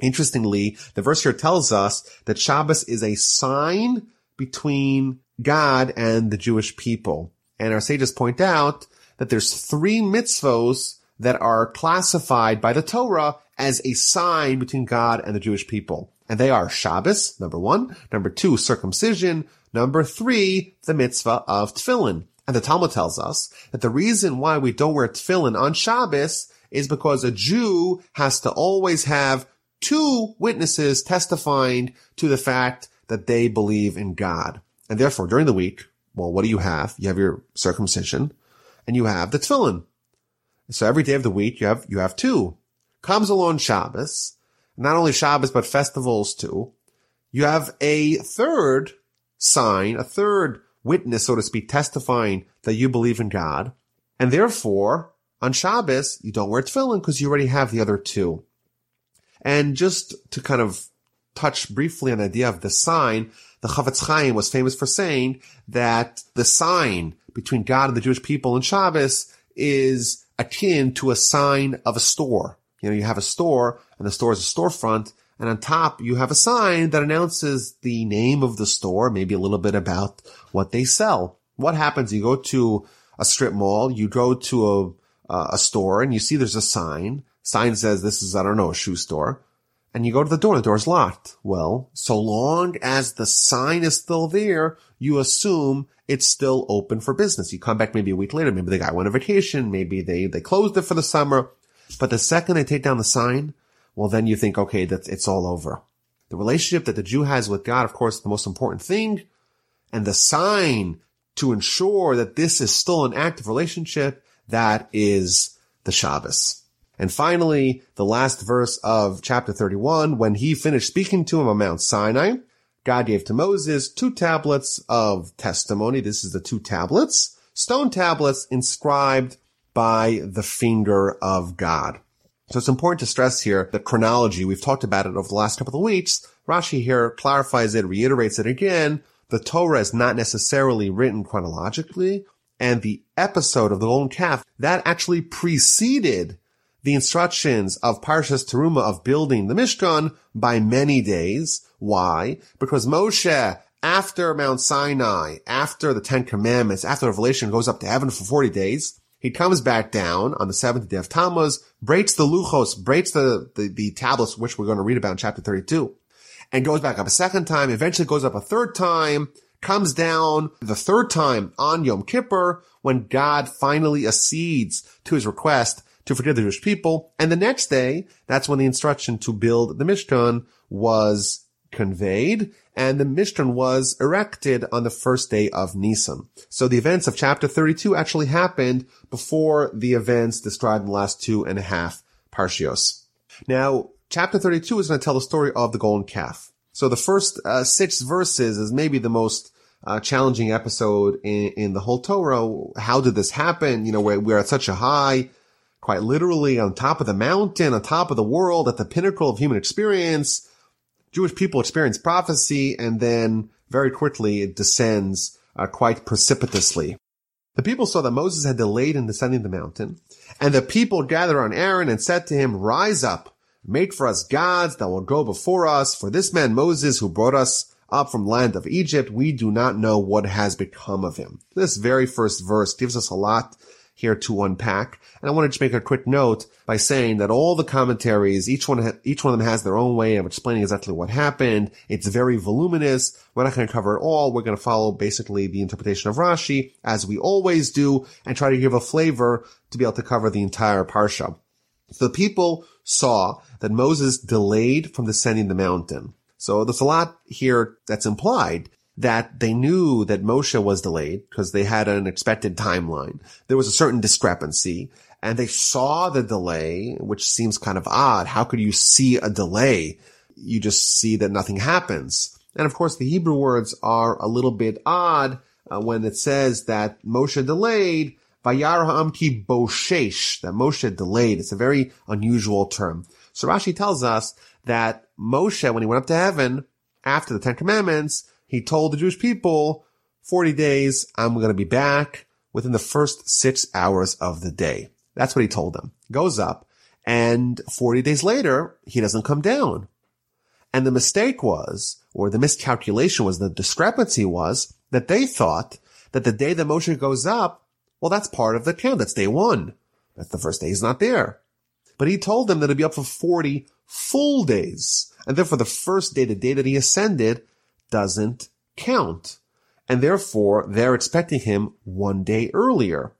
Interestingly, the verse here tells us that Shabbos is a sign between God and the Jewish people. And our sages point out that there's three mitzvos that are classified by the Torah as a sign between God and the Jewish people. And they are Shabbos, number one, number two, circumcision, number three, the mitzvah of tefillin. And the Talmud tells us that the reason why we don't wear tefillin on Shabbos is because a Jew has to always have two witnesses testifying to the fact that they believe in God. And therefore, during the week, well, what do you have? You have your circumcision and you have the tefillin. So every day of the week, you have, you have two. Comes along Shabbos, not only Shabbos, but festivals too. You have a third sign, a third witness, so to speak, testifying that you believe in God. And therefore, on Shabbos, you don't wear tefillin because you already have the other two. And just to kind of touch briefly on the idea of the sign, the Chafetz Chaim was famous for saying that the sign between God and the Jewish people in Shabbos is akin to a sign of a store. You know, you have a store and the store is a storefront and on top you have a sign that announces the name of the store, maybe a little bit about what they sell. What happens? You go to a strip mall, you go to a, a store and you see there's a sign. Sign says this is, I don't know, a shoe store and you go to the door, the door's locked. Well, so long as the sign is still there, you assume it's still open for business. You come back maybe a week later, maybe the guy went on vacation, maybe they, they closed it for the summer. But the second they take down the sign, well, then you think, okay, that it's all over. The relationship that the Jew has with God, of course, the most important thing and the sign to ensure that this is still an active relationship, that is the Shabbos. And finally, the last verse of chapter 31, when he finished speaking to him on Mount Sinai, God gave to Moses two tablets of testimony. This is the two tablets, stone tablets inscribed by the finger of God. So it's important to stress here the chronology. We've talked about it over the last couple of weeks. Rashi here clarifies it, reiterates it again. The Torah is not necessarily written chronologically, and the episode of the golden calf that actually preceded the instructions of Parshas Teruma of building the Mishkan by many days. Why? Because Moshe, after Mount Sinai, after the Ten Commandments, after revelation goes up to heaven for 40 days, he comes back down on the seventh day of Tammuz, breaks the luchos, breaks the, the, the tablets, which we're going to read about in chapter 32, and goes back up a second time, eventually goes up a third time, comes down the third time on Yom Kippur, when God finally accedes to his request to forgive the Jewish people. And the next day, that's when the instruction to build the Mishkan was conveyed and the Mishkan was erected on the first day of Nisan. So the events of chapter 32 actually happened before the events described in the last two and a half parshios. Now, chapter 32 is going to tell the story of the golden calf. So the first uh, six verses is maybe the most uh, challenging episode in, in, the whole Torah. How did this happen? You know, we're, we're at such a high, quite literally on top of the mountain, on top of the world, at the pinnacle of human experience. Jewish people experience prophecy and then very quickly it descends uh, quite precipitously. The people saw that Moses had delayed in descending the mountain, and the people gathered on Aaron and said to him, Rise up, make for us gods that will go before us, for this man Moses who brought us up from land of Egypt, we do not know what has become of him. This very first verse gives us a lot here to unpack. And I want to just make a quick note by saying that all the commentaries, each one, ha- each one of them has their own way of explaining exactly what happened. It's very voluminous. We're not going to cover it all. We're going to follow basically the interpretation of Rashi as we always do and try to give a flavor to be able to cover the entire parsha. The people saw that Moses delayed from descending the mountain. So there's a lot here that's implied that they knew that Moshe was delayed because they had an expected timeline. There was a certain discrepancy and they saw the delay, which seems kind of odd. How could you see a delay? You just see that nothing happens. And of course, the Hebrew words are a little bit odd uh, when it says that Moshe delayed, Vayar ha'amki boshesh, that Moshe delayed. It's a very unusual term. So Rashi tells us that Moshe, when he went up to heaven after the Ten Commandments, he told the Jewish people, 40 days, I'm going to be back within the first six hours of the day. That's what he told them. Goes up and 40 days later, he doesn't come down. And the mistake was, or the miscalculation was, the discrepancy was that they thought that the day the Moshe goes up, well, that's part of the count. That's day one. That's the first day he's not there. But he told them that it'd be up for 40 full days. And therefore the first day, the day that he ascended, doesn't count. And therefore, they're expecting him one day earlier.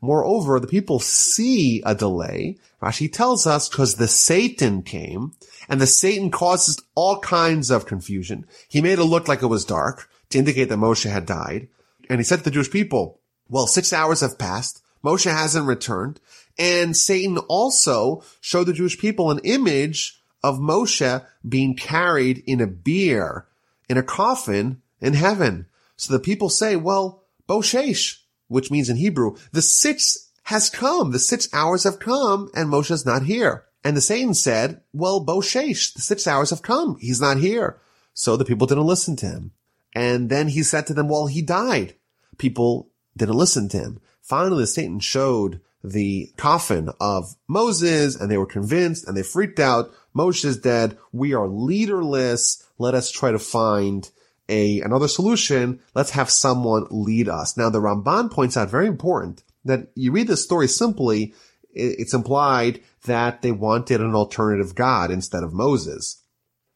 Moreover, the people see a delay. Rashi tells us because the Satan came and the Satan causes all kinds of confusion. He made it look like it was dark to indicate that Moshe had died. And he said to the Jewish people, well, six hours have passed. Moshe hasn't returned. And Satan also showed the Jewish people an image of Moshe being carried in a bier in a coffin in heaven. So the people say, well, Boshesh, which means in Hebrew, the six has come. The six hours have come and Moshe's not here. And the Satan said, well, Boshesh, the six hours have come. He's not here. So the people didn't listen to him. And then he said to them, well, he died. People didn't listen to him. Finally, the Satan showed the coffin of Moses and they were convinced and they freaked out. Moshe's dead. We are leaderless. Let us try to find a, another solution. Let's have someone lead us. Now, the Ramban points out very important that you read this story simply, it's implied that they wanted an alternative God instead of Moses.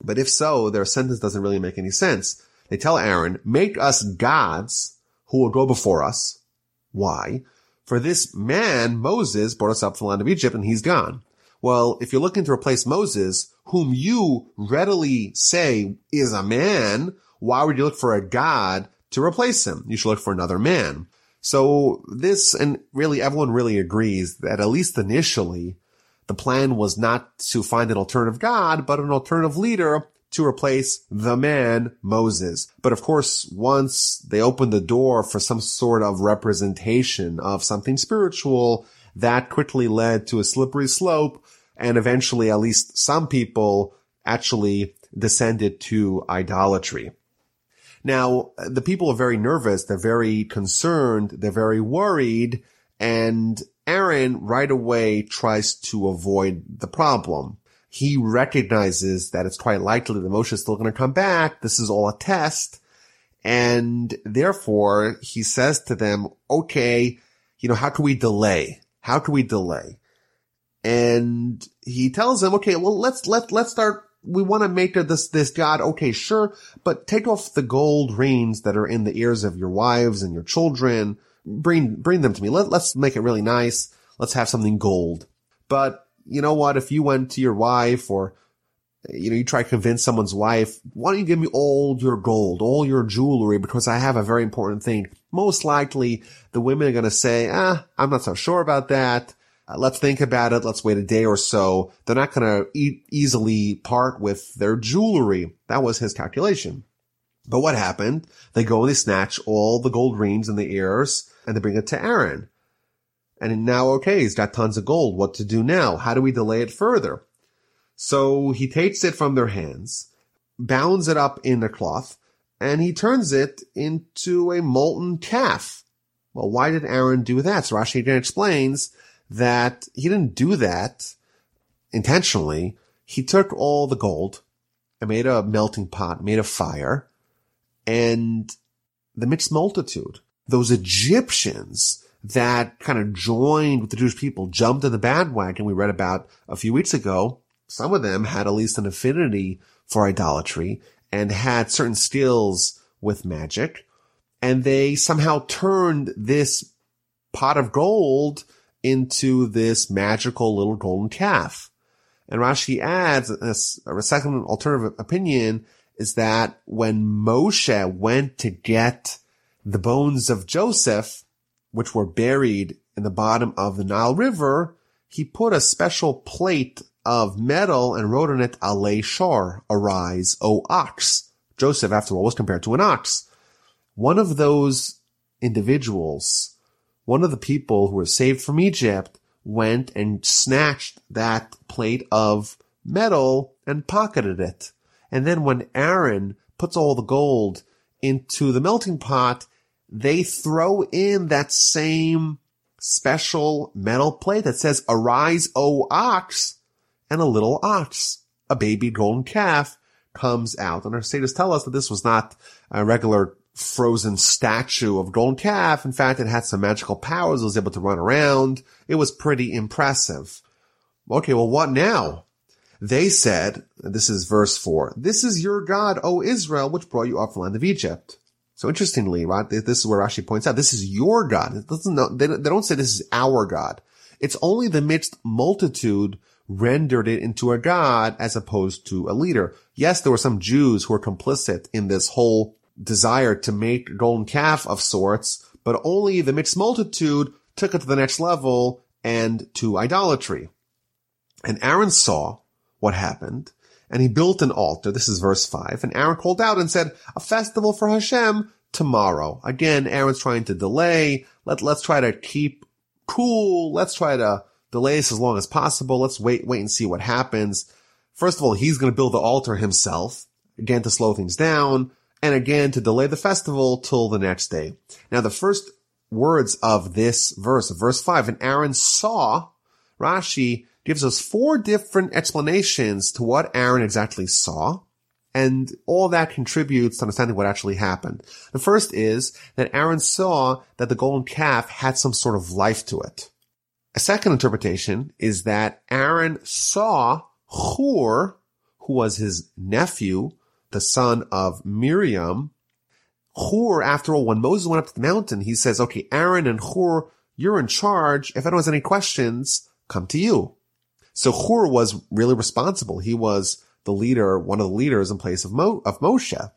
But if so, their sentence doesn't really make any sense. They tell Aaron, make us gods who will go before us. Why? For this man, Moses, brought us up from the land of Egypt and he's gone. Well, if you're looking to replace Moses, whom you readily say is a man, why would you look for a God to replace him? You should look for another man. So this, and really everyone really agrees that at least initially, the plan was not to find an alternative God, but an alternative leader to replace the man, Moses. But of course, once they opened the door for some sort of representation of something spiritual, that quickly led to a slippery slope. And eventually, at least some people actually descended to idolatry. Now, the people are very nervous. They're very concerned. They're very worried. And Aaron right away tries to avoid the problem. He recognizes that it's quite likely that Moshe is still going to come back. This is all a test. And therefore he says to them, okay, you know, how can we delay? How can we delay? And he tells them, okay, well, let's, let, let's start. We want to make this, this God. Okay, sure. But take off the gold rings that are in the ears of your wives and your children bring, bring them to me. Let, let's make it really nice. Let's have something gold. But you know what? If you went to your wife or, you know, you try to convince someone's wife, why don't you give me all your gold, all your jewelry because I have a very important thing. Most likely the women are going to say, ah, I'm not so sure about that. Uh, let's think about it. Let's wait a day or so. They're not going to e- easily part with their jewelry. That was his calculation. But what happened? They go and they snatch all the gold rings and the ears and they bring it to Aaron. And now, okay, he's got tons of gold. What to do now? How do we delay it further? So he takes it from their hands, bounds it up in a cloth, and he turns it into a molten calf. Well, why did Aaron do that? So Rashi again explains that he didn't do that intentionally. He took all the gold and made a melting pot, made a fire, and the mixed multitude, those Egyptians that kind of joined with the Jewish people, jumped in the bandwagon we read about a few weeks ago. Some of them had at least an affinity for idolatry and had certain skills with magic. And they somehow turned this pot of gold into this magical little golden calf. And Rashi adds a second alternative opinion is that when Moshe went to get the bones of Joseph, which were buried in the bottom of the Nile River, he put a special plate of metal and wrote on it, Alei Shor, arise, O ox. Joseph, after all, was compared to an ox. One of those individuals, one of the people who were saved from Egypt, went and snatched that plate of metal and pocketed it. And then when Aaron puts all the gold into the melting pot, they throw in that same special metal plate that says, arise, O ox, and a little ox, a baby golden calf comes out. And our sages tell us that this was not a regular frozen statue of golden calf. In fact, it had some magical powers. It was able to run around. It was pretty impressive. Okay, well, what now? They said, this is verse four, this is your God, O Israel, which brought you up from the land of Egypt. So interestingly, right, this is where Rashi points out, this is your God. It doesn't know, they, they don't say this is our God. It's only the mixed multitude rendered it into a God as opposed to a leader. Yes, there were some Jews who were complicit in this whole desire to make a golden calf of sorts, but only the mixed multitude took it to the next level and to idolatry. And Aaron saw what happened, and he built an altar. This is verse five. And Aaron called out and said, a festival for Hashem tomorrow. Again, Aaron's trying to delay. Let, let's try to keep cool. Let's try to delay this as long as possible. Let's wait, wait and see what happens. First of all, he's going to build the altar himself, again to slow things down, and again to delay the festival till the next day. Now, the first words of this verse, verse five, and Aaron saw, Rashi gives us four different explanations to what Aaron exactly saw. And all that contributes to understanding what actually happened. The first is that Aaron saw that the golden calf had some sort of life to it. A second interpretation is that Aaron saw Hur, who was his nephew, the son of Miriam. Hur, after all, when Moses went up to the mountain, he says, okay, Aaron and Hur, you're in charge. If anyone has any questions, come to you. So Hur was really responsible. He was the leader, one of the leaders in place of, Mo- of Moshe.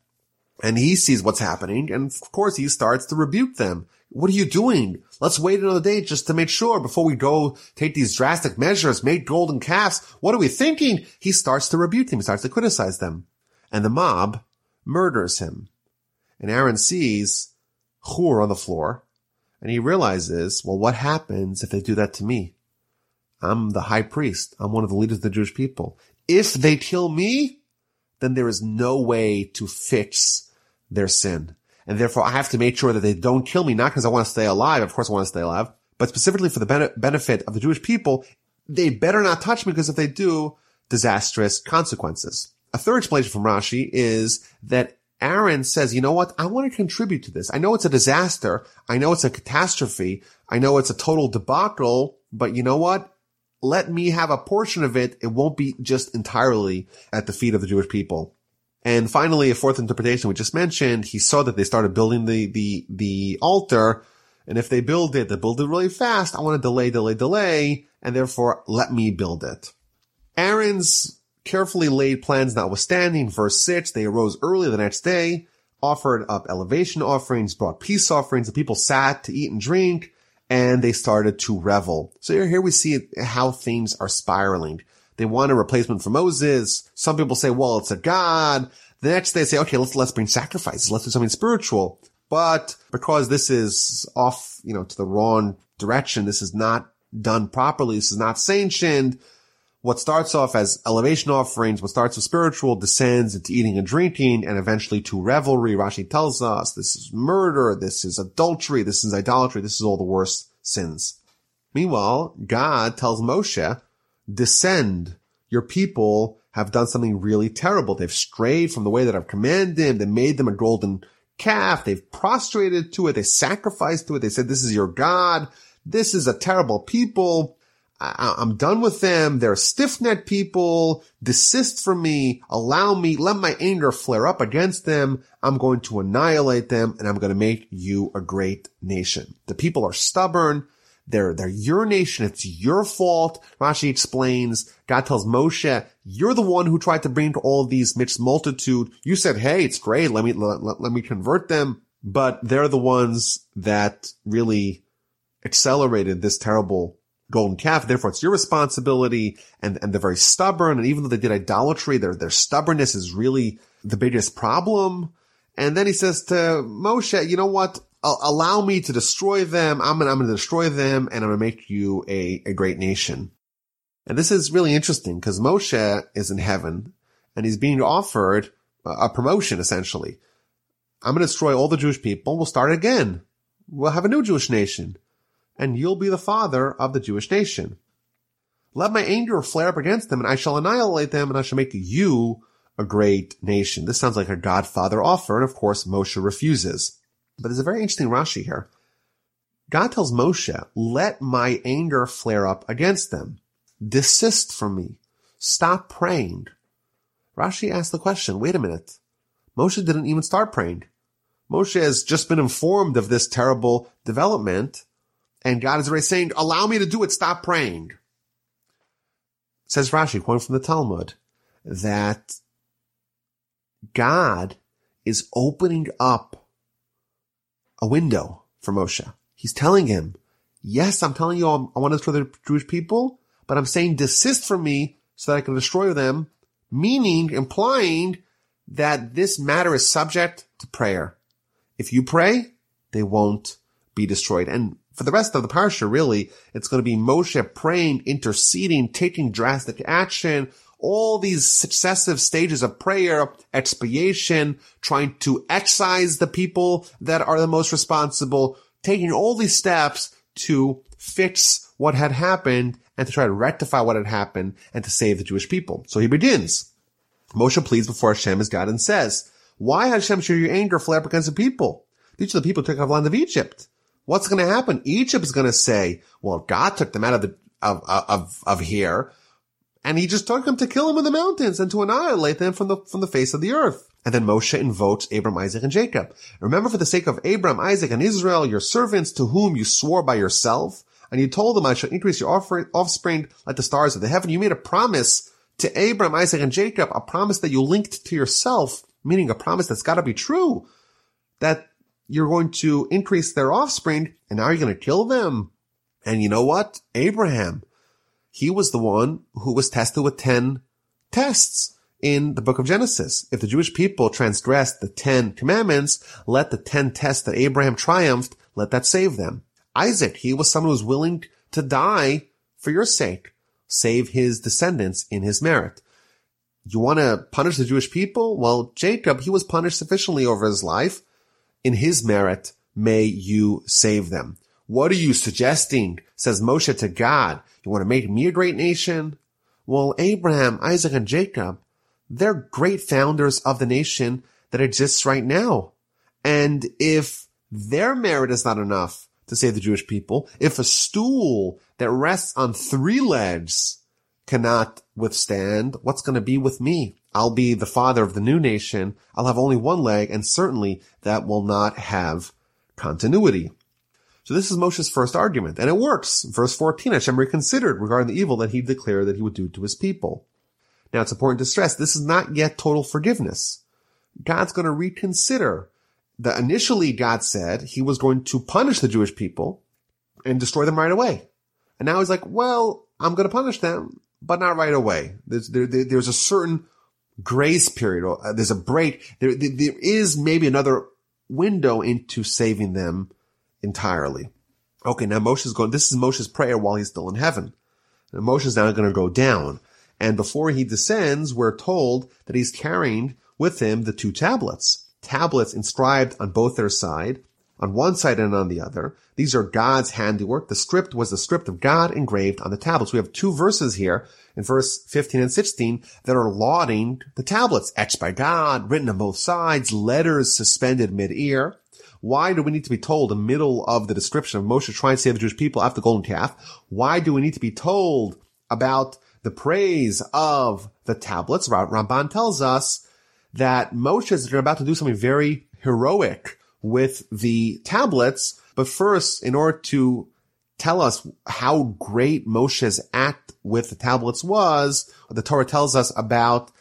And he sees what's happening. And of course he starts to rebuke them. What are you doing? Let's wait another day just to make sure before we go take these drastic measures, make golden calves. What are we thinking? He starts to rebuke them. He starts to criticize them. And the mob murders him. And Aaron sees Hur on the floor and he realizes, well, what happens if they do that to me? I'm the high priest. I'm one of the leaders of the Jewish people. If they kill me, then there is no way to fix their sin. And therefore I have to make sure that they don't kill me, not because I want to stay alive. Of course I want to stay alive, but specifically for the benefit of the Jewish people. They better not touch me because if they do, disastrous consequences. A third explanation from Rashi is that Aaron says, you know what? I want to contribute to this. I know it's a disaster. I know it's a catastrophe. I know it's a total debacle, but you know what? Let me have a portion of it. It won't be just entirely at the feet of the Jewish people. And finally, a fourth interpretation we just mentioned, he saw that they started building the, the, the altar. And if they build it, they build it really fast. I want to delay, delay, delay. And therefore let me build it. Aaron's carefully laid plans notwithstanding, verse 6, they arose early the next day, offered up elevation offerings, brought peace offerings, the people sat to eat and drink, and they started to revel. So here, we see how things are spiraling. They want a replacement for Moses. Some people say, well, it's a God. The next they say, okay, let's, let's bring sacrifices. Let's do something spiritual. But because this is off, you know, to the wrong direction, this is not done properly. This is not sanctioned what starts off as elevation offerings, what starts with spiritual descends into eating and drinking and eventually to revelry. Rashi tells us this is murder, this is adultery, this is idolatry, this is all the worst sins. Meanwhile, God tells Moshe, descend. Your people have done something really terrible. They've strayed from the way that I've commanded them. They made them a golden calf. They've prostrated to it. They sacrificed to it. They said, this is your God. This is a terrible people. I, am done with them. They're stiff-necked people. Desist from me. Allow me. Let my anger flare up against them. I'm going to annihilate them and I'm going to make you a great nation. The people are stubborn. They're, they're your nation. It's your fault. Rashi explains, God tells Moshe, you're the one who tried to bring to all these mixed multitude. You said, Hey, it's great. Let me, let, let, let me convert them. But they're the ones that really accelerated this terrible golden calf. Therefore, it's your responsibility. And, and they're very stubborn. And even though they did idolatry, their, their stubbornness is really the biggest problem. And then he says to Moshe, you know what? allow me to destroy them. I'm going I'm to destroy them and I'm to make you a, a great nation. And this is really interesting because Moshe is in heaven and he's being offered a promotion essentially. I'm to destroy all the Jewish people. We'll start again. We'll have a new Jewish nation and you'll be the father of the Jewish nation. Let my anger flare up against them and I shall annihilate them and I shall make you a great nation. This sounds like a godfather offer. And of course, Moshe refuses. But there's a very interesting Rashi here. God tells Moshe, let my anger flare up against them. Desist from me. Stop praying. Rashi asks the question, wait a minute. Moshe didn't even start praying. Moshe has just been informed of this terrible development and God is already saying, allow me to do it. Stop praying. Says Rashi, quoting from the Talmud, that God is opening up a window for Moshe. He's telling him, yes, I'm telling you I'm, i want to destroy the Jewish people, but I'm saying desist from me so that I can destroy them, meaning, implying that this matter is subject to prayer. If you pray, they won't be destroyed. And for the rest of the parsha, really, it's going to be Moshe praying, interceding, taking drastic action, all these successive stages of prayer, expiation, trying to excise the people that are the most responsible, taking all these steps to fix what had happened and to try to rectify what had happened and to save the Jewish people. So he begins. Moshe pleads before Hashem as God and says, why has Hashem should your anger flare up against the people? These are the people who took out the land of Egypt. What's going to happen? Egypt is going to say, well, God took them out of the, of, of, of here and he just took them to kill them in the mountains and to annihilate them from the, from the face of the earth. And then Moshe invokes Abram, Isaac, and Jacob. Remember for the sake of Abram, Isaac, and Israel, your servants to whom you swore by yourself, And you told them, I shall increase your offspring like the stars of the heaven. You made a promise to Abraham, Isaac, and Jacob, a promise that you linked to yourself, meaning a promise that's got to be true, that you're going to increase their offspring, and now you're going to kill them. And you know what? Abraham, he was the one who was tested with 10 tests in the book of Genesis. If the Jewish people transgressed the 10 commandments, let the 10 tests that Abraham triumphed, let that save them. Isaac, he was someone who was willing to die for your sake, save his descendants in his merit. You want to punish the Jewish people? Well, Jacob, he was punished sufficiently over his life. In his merit, may you save them. What are you suggesting? Says Moshe to God. You want to make me a great nation? Well, Abraham, Isaac, and Jacob, they're great founders of the nation that exists right now. And if their merit is not enough to save the Jewish people, if a stool that rests on three legs cannot withstand, what's going to be with me? I'll be the father of the new nation. I'll have only one leg, and certainly that will not have continuity. So this is Moshe's first argument, and it works. Verse 14, Hashem reconsidered regarding the evil that he declared that he would do to his people. Now it's important to stress this is not yet total forgiveness. God's going to reconsider that initially God said he was going to punish the Jewish people and destroy them right away. And now he's like, well, I'm going to punish them, but not right away. There's, there, there's a certain grace period. Or uh, there's a break. There, there is maybe another window into saving them entirely. Okay, now Moshe's going, this is Moshe's prayer while he's still in heaven. And Moshe's now going to go down. And before he descends, we're told that he's carrying with him the two tablets. Tablets inscribed on both their side, on one side and on the other. These are God's handiwork. The script was the script of God engraved on the tablets. We have two verses here in verse 15 and 16 that are lauding the tablets, etched by God, written on both sides, letters suspended mid-ear. Why do we need to be told in the middle of the description of Moshe trying to save the Jewish people after the golden calf? Why do we need to be told about the praise of the tablets? Ramban tells us that Moshe is about to do something very heroic with the tablets. But first, in order to tell us how great Moshe's act with the tablets was, the Torah tells us about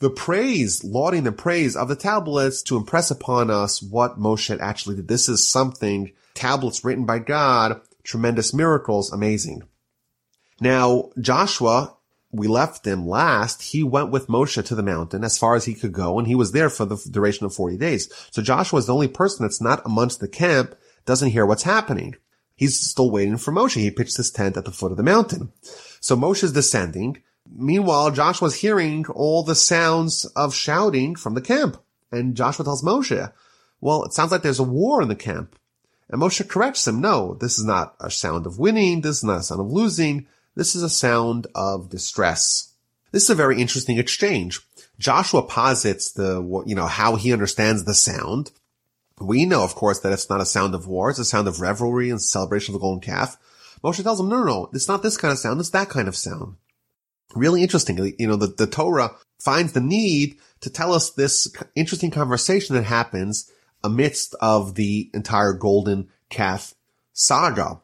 the praise, lauding the praise of the tablets to impress upon us what Moshe actually did. This is something, tablets written by God, tremendous miracles, amazing. Now, Joshua, we left him last. He went with Moshe to the mountain as far as he could go, and he was there for the duration of 40 days. So Joshua is the only person that's not amongst the camp, doesn't hear what's happening. He's still waiting for Moshe. He pitched his tent at the foot of the mountain. So Moshe is descending. Meanwhile, Joshua's hearing all the sounds of shouting from the camp. And Joshua tells Moshe, well, it sounds like there's a war in the camp. And Moshe corrects him, no, this is not a sound of winning. This is not a sound of losing. This is a sound of distress. This is a very interesting exchange. Joshua posits the, you know, how he understands the sound. We know, of course, that it's not a sound of war. It's a sound of revelry and celebration of the golden calf. Moshe tells him, no, no, no, it's not this kind of sound. It's that kind of sound. Really interesting. You know, the, the Torah finds the need to tell us this interesting conversation that happens amidst of the entire golden calf saga.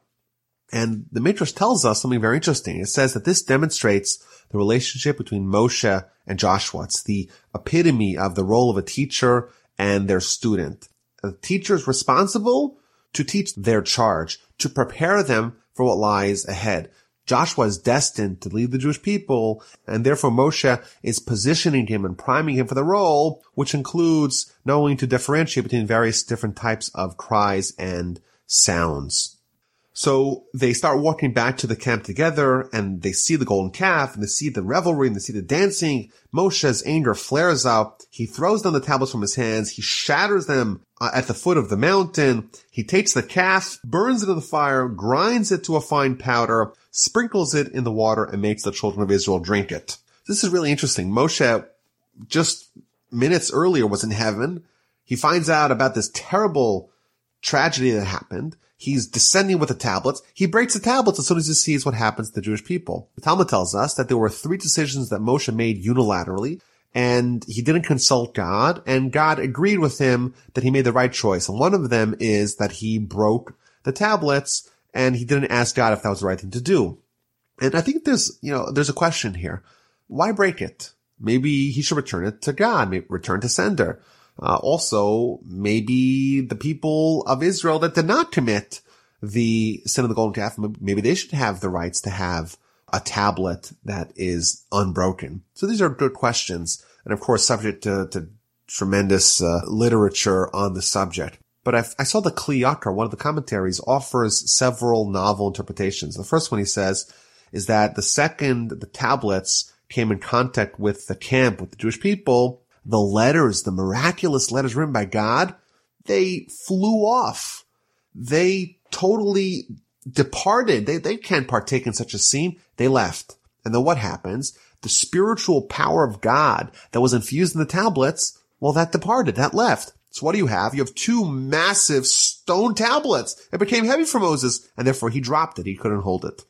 And the Midrash tells us something very interesting. It says that this demonstrates the relationship between Moshe and Joshua. It's the epitome of the role of a teacher and their student. The teacher is responsible to teach their charge, to prepare them for what lies ahead. Joshua is destined to lead the Jewish people, and therefore Moshe is positioning him and priming him for the role, which includes knowing to differentiate between various different types of cries and sounds. So they start walking back to the camp together and they see the golden calf and they see the revelry and they see the dancing. Moshe's anger flares up. He throws down the tablets from his hands. He shatters them uh, at the foot of the mountain. He takes the calf, burns it in the fire, grinds it to a fine powder, sprinkles it in the water and makes the children of Israel drink it. This is really interesting. Moshe just minutes earlier was in heaven. He finds out about this terrible tragedy that happened. He's descending with the tablets. He breaks the tablets as soon as he sees what happens to the Jewish people. The Talmud tells us that there were three decisions that Moshe made unilaterally, and he didn't consult God, and God agreed with him that he made the right choice. And one of them is that he broke the tablets and he didn't ask God if that was the right thing to do. And I think there's, you know, there's a question here. Why break it? Maybe he should return it to God, return to sender. Uh, also, maybe the people of Israel that did not commit the sin of the golden calf, maybe they should have the rights to have a tablet that is unbroken. So these are good questions. And of course, subject to, to tremendous uh, literature on the subject. But I, I saw the Kli Yakar, one of the commentaries, offers several novel interpretations. The first one he says is that the second the tablets came in contact with the camp, with the Jewish people, the letters, the miraculous letters written by God, they flew off. They totally departed. They, they can't partake in such a scene. They left. And then what happens? The spiritual power of God that was infused in the tablets, well, that departed, that left. So what do you have? You have two massive stone tablets. It became heavy for Moses, and therefore he dropped it. He couldn't hold it.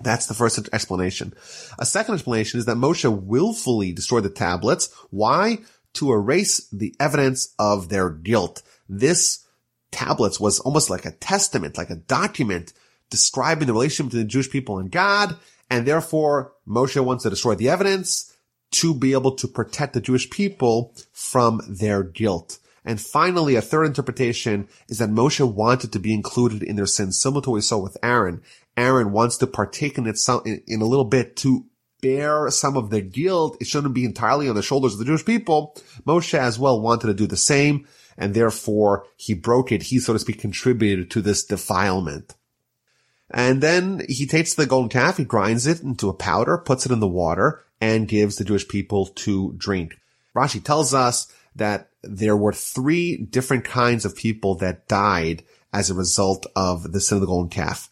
That's the first explanation. A second explanation is that Moshe willfully destroyed the tablets. Why? To erase the evidence of their guilt. This tablets was almost like a testament, like a document describing the relationship between the Jewish people and God. And therefore Moshe wants to destroy the evidence to be able to protect the Jewish people from their guilt. And finally, a third interpretation is that Moshe wanted to be included in their sins, similar to what we saw with Aaron. Aaron wants to partake in it in a little bit to bear some of the guilt. It shouldn't be entirely on the shoulders of the Jewish people. Moshe as well wanted to do the same, and therefore he broke it. He, so to speak, contributed to this defilement. And then he takes the golden calf, he grinds it into a powder, puts it in the water, and gives the Jewish people to drink. Rashi tells us that there were three different kinds of people that died as a result of the sin of the golden calf.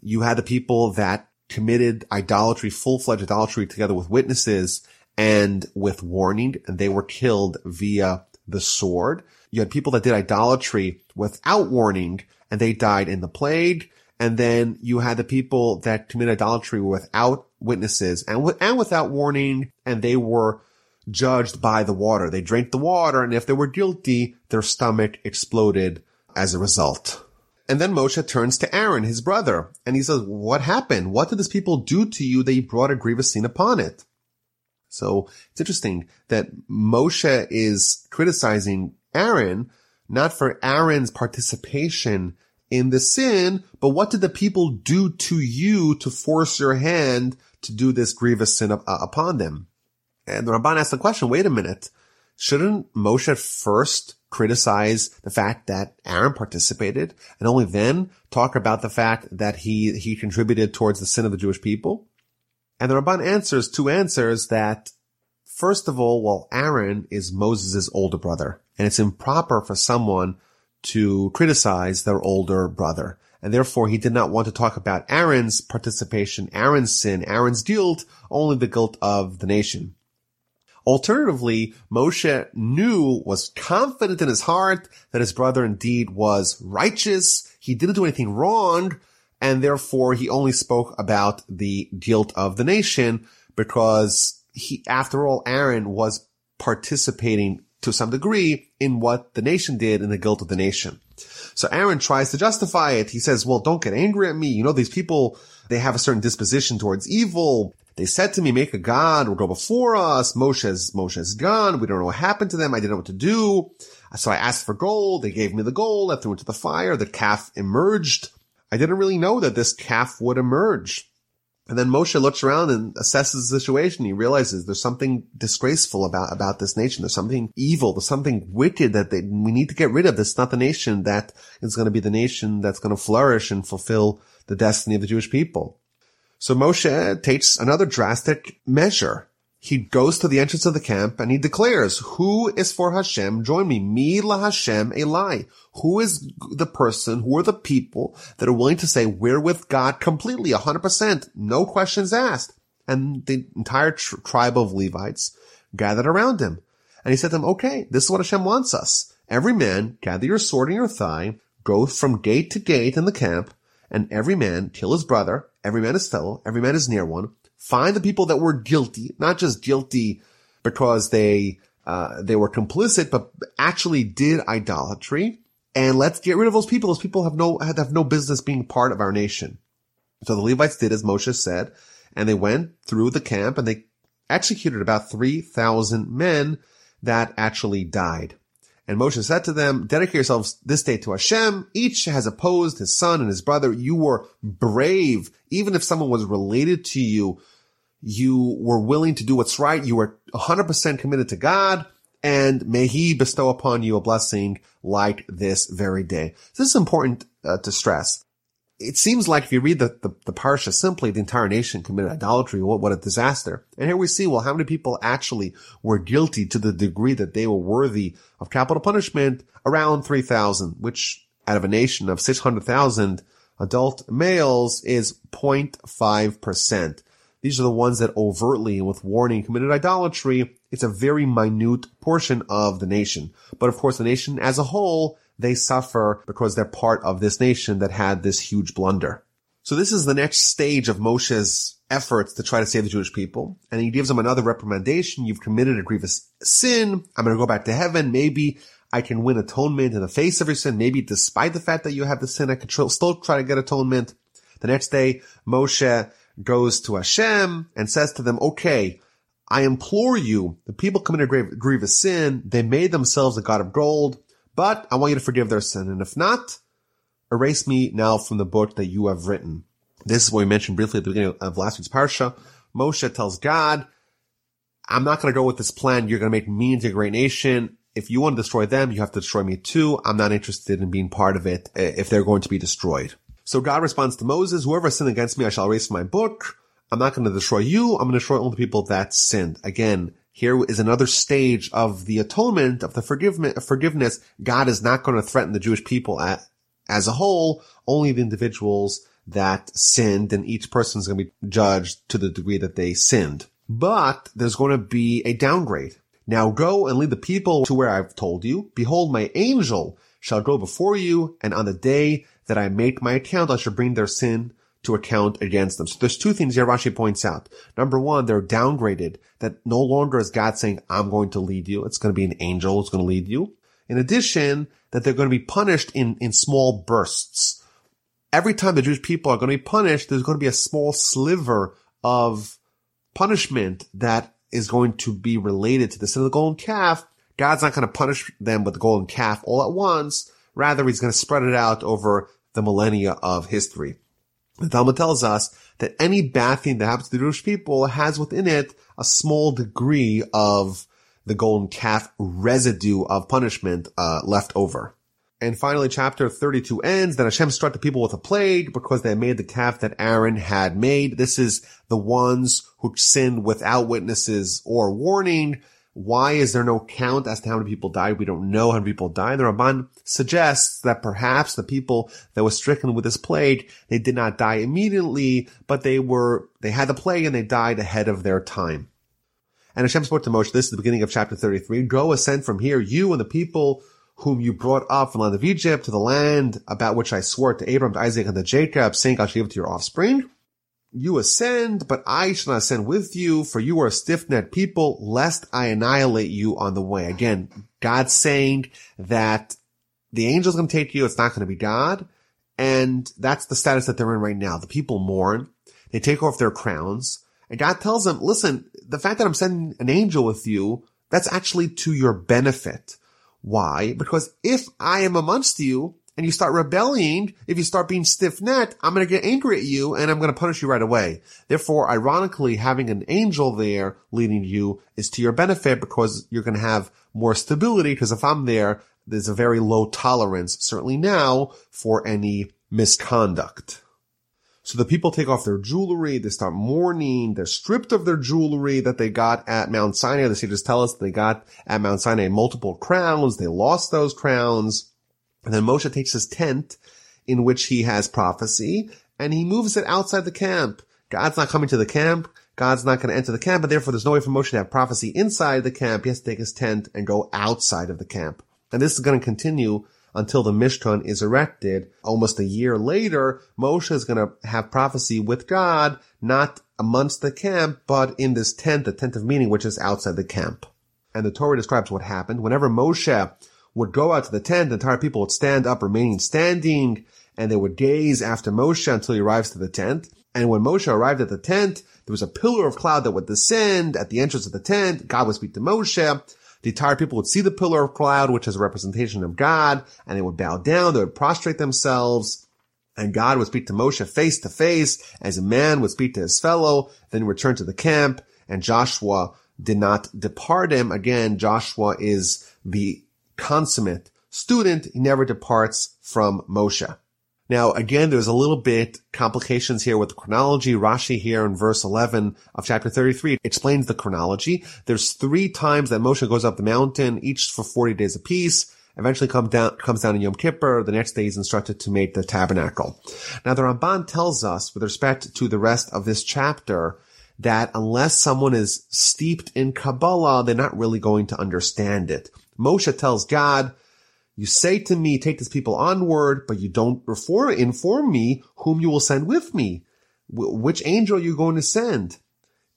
You had the people that committed idolatry, full-fledged idolatry together with witnesses and with warning, and they were killed via the sword. You had people that did idolatry without warning, and they died in the plague. And then you had the people that committed idolatry without witnesses and, and without warning, and they were judged by the water. They drank the water, and if they were guilty, their stomach exploded as a result. And then Moshe turns to Aaron, his brother, and he says, what happened? What did this people do to you that you brought a grievous sin upon it? So it's interesting that Moshe is criticizing Aaron, not for Aaron's participation in the sin, but what did the people do to you to force your hand to do this grievous sin up, uh, upon them? And the Ramban asks the question, wait a minute, shouldn't Moshe first criticize the fact that Aaron participated and only then talk about the fact that he, he contributed towards the sin of the Jewish people? And the Ramban answers two answers that first of all, well, Aaron is Moses' older brother and it's improper for someone to criticize their older brother. And therefore he did not want to talk about Aaron's participation, Aaron's sin, Aaron's guilt, only the guilt of the nation. Alternatively, Moshe knew, was confident in his heart that his brother indeed was righteous. He didn't do anything wrong. And therefore he only spoke about the guilt of the nation because he, after all, Aaron was participating to some degree in what the nation did in the guilt of the nation. So Aaron tries to justify it. He says, well, don't get angry at me. You know, these people, they have a certain disposition towards evil. They said to me, make a god or go before us. Moshe's, Moshe's gone. We don't know what happened to them. I didn't know what to do. So I asked for gold. They gave me the gold. I threw it into the fire. The calf emerged. I didn't really know that this calf would emerge. And then Moshe looks around and assesses the situation. He realizes there's something disgraceful about, about this nation. There's something evil. There's something wicked that they, we need to get rid of. This is not the nation that is going to be the nation that's going to flourish and fulfill the destiny of the Jewish people. So Moshe takes another drastic measure. He goes to the entrance of the camp and he declares, who is for Hashem? Join me. Me la Hashem Eli. Who is the person, who are the people that are willing to say, we're with God completely, 100%, no questions asked. And the entire tr- tribe of Levites gathered around him. And he said to them, okay, this is what Hashem wants us. Every man gather your sword in your thigh, go from gate to gate in the camp, and every man kill his brother, every man his fellow, every man is near one, find the people that were guilty, not just guilty because they, uh, they were complicit, but actually did idolatry and let's get rid of those people. Those people have no, have no business being part of our nation. So the Levites did as Moshe said, and they went through the camp and they executed about 3,000 men that actually died. And Moshe said to them, dedicate yourselves this day to Hashem. Each has opposed his son and his brother. You were brave. Even if someone was related to you, you were willing to do what's right. You were 100% committed to God and may he bestow upon you a blessing like this very day. This is important uh, to stress. It seems like if you read the, the, the parsha simply, the entire nation committed idolatry. What, what a disaster. And here we see, well, how many people actually were guilty to the degree that they were worthy of capital punishment? Around 3,000, which out of a nation of 600,000 adult males is 0.5%. These are the ones that overtly with warning committed idolatry. It's a very minute portion of the nation. But of course, the nation as a whole, they suffer because they're part of this nation that had this huge blunder. So this is the next stage of Moshe's efforts to try to save the Jewish people. And he gives them another reprimandation. You've committed a grievous sin. I'm going to go back to heaven. Maybe I can win atonement in the face of your sin. Maybe despite the fact that you have the sin, I can still try to get atonement. The next day, Moshe goes to Hashem and says to them, okay, I implore you, the people committed a grievous sin. They made themselves a god of gold, but I want you to forgive their sin. And if not, erase me now from the book that you have written. This is what we mentioned briefly at the beginning of last week's parsha. Moshe tells God, I'm not going to go with this plan. You're going to make me into a great nation. If you want to destroy them, you have to destroy me too. I'm not interested in being part of it if they're going to be destroyed. So God responds to Moses, whoever sinned against me, I shall erase from my book. I'm not going to destroy you. I'm going to destroy all the people that sinned. Again, here is another stage of the atonement, of the forgiveness. God is not going to threaten the Jewish people at, as a whole, only the individuals that sinned, and each person is going to be judged to the degree that they sinned. But there's going to be a downgrade. Now go and lead the people to where I've told you. Behold, my angel shall go before you, and on the day that I make my account, I shall bring their sin to account against them. So there's two things here Rashi points out. Number one, they're downgraded that no longer is God saying, I'm going to lead you. It's going to be an angel who's going to lead you. In addition, that they're going to be punished in, in small bursts. Every time the Jewish people are going to be punished, there's going to be a small sliver of punishment that is going to be related to the sin of the golden calf. God's not going to punish them with the golden calf all at once. Rather, he's going to spread it out over the millennia of history. The Talmud tells us that any bad thing that happens to the Jewish people has within it a small degree of the golden calf residue of punishment uh, left over. And finally, chapter 32 ends. Then Hashem struck the people with a plague because they made the calf that Aaron had made. This is the ones who sinned without witnesses or warning. Why is there no count as to how many people died? We don't know how many people died. The Ramban suggests that perhaps the people that were stricken with this plague, they did not die immediately, but they were, they had the plague and they died ahead of their time. And Hashem spoke to Moshe, this is the beginning of chapter 33, go ascend from here, you and the people whom you brought up from the land of Egypt to the land about which I swore to Abraham, to Isaac, and to Jacob, saying, I'll give it to your offspring you ascend, but I shall not ascend with you, for you are a stiff-necked people, lest I annihilate you on the way. Again, God's saying that the angel's going to take you, it's not going to be God. And that's the status that they're in right now. The people mourn. They take off their crowns. And God tells them, listen, the fact that I'm sending an angel with you, that's actually to your benefit. Why? Because if I am amongst you, and you start rebelling, if you start being stiff-necked, I'm going to get angry at you and I'm going to punish you right away. Therefore, ironically, having an angel there leading you is to your benefit because you're going to have more stability because if I'm there, there's a very low tolerance, certainly now, for any misconduct. So the people take off their jewelry, they start mourning, they're stripped of their jewelry that they got at Mount Sinai. The sages tell us they got at Mount Sinai multiple crowns, they lost those crowns. And then Moshe takes his tent in which he has prophecy and he moves it outside the camp. God's not coming to the camp. God's not going to enter the camp, and therefore there's no way for Moshe to have prophecy inside the camp. He has to take his tent and go outside of the camp. And this is going to continue until the Mishkan is erected. Almost a year later, Moshe is going to have prophecy with God, not amongst the camp, but in this tent, the tent of meeting, which is outside the camp. And the Torah describes what happened. Whenever Moshe would go out to the tent, the entire people would stand up, remaining standing, and they would gaze after Moshe until he arrives to the tent. And when Moshe arrived at the tent, there was a pillar of cloud that would descend at the entrance of the tent. God would speak to Moshe. The entire people would see the pillar of cloud, which is a representation of God, and they would bow down, they would prostrate themselves, and God would speak to Moshe face to face, as a man would speak to his fellow, then return to the camp, and Joshua did not depart him. Again, Joshua is the consummate student. He never departs from Moshe. Now, again, there's a little bit complications here with the chronology. Rashi here in verse 11 of chapter 33 explains the chronology. There's three times that Moshe goes up the mountain, each for 40 days apiece. Eventually comes down, comes down in Yom Kippur. The next day he's instructed to make the tabernacle. Now, the Ramban tells us with respect to the rest of this chapter that unless someone is steeped in Kabbalah, they're not really going to understand it. Moshe tells God, you say to me, take this people onward, but you don't inform, inform me whom you will send with me. W- which angel you're you going to send?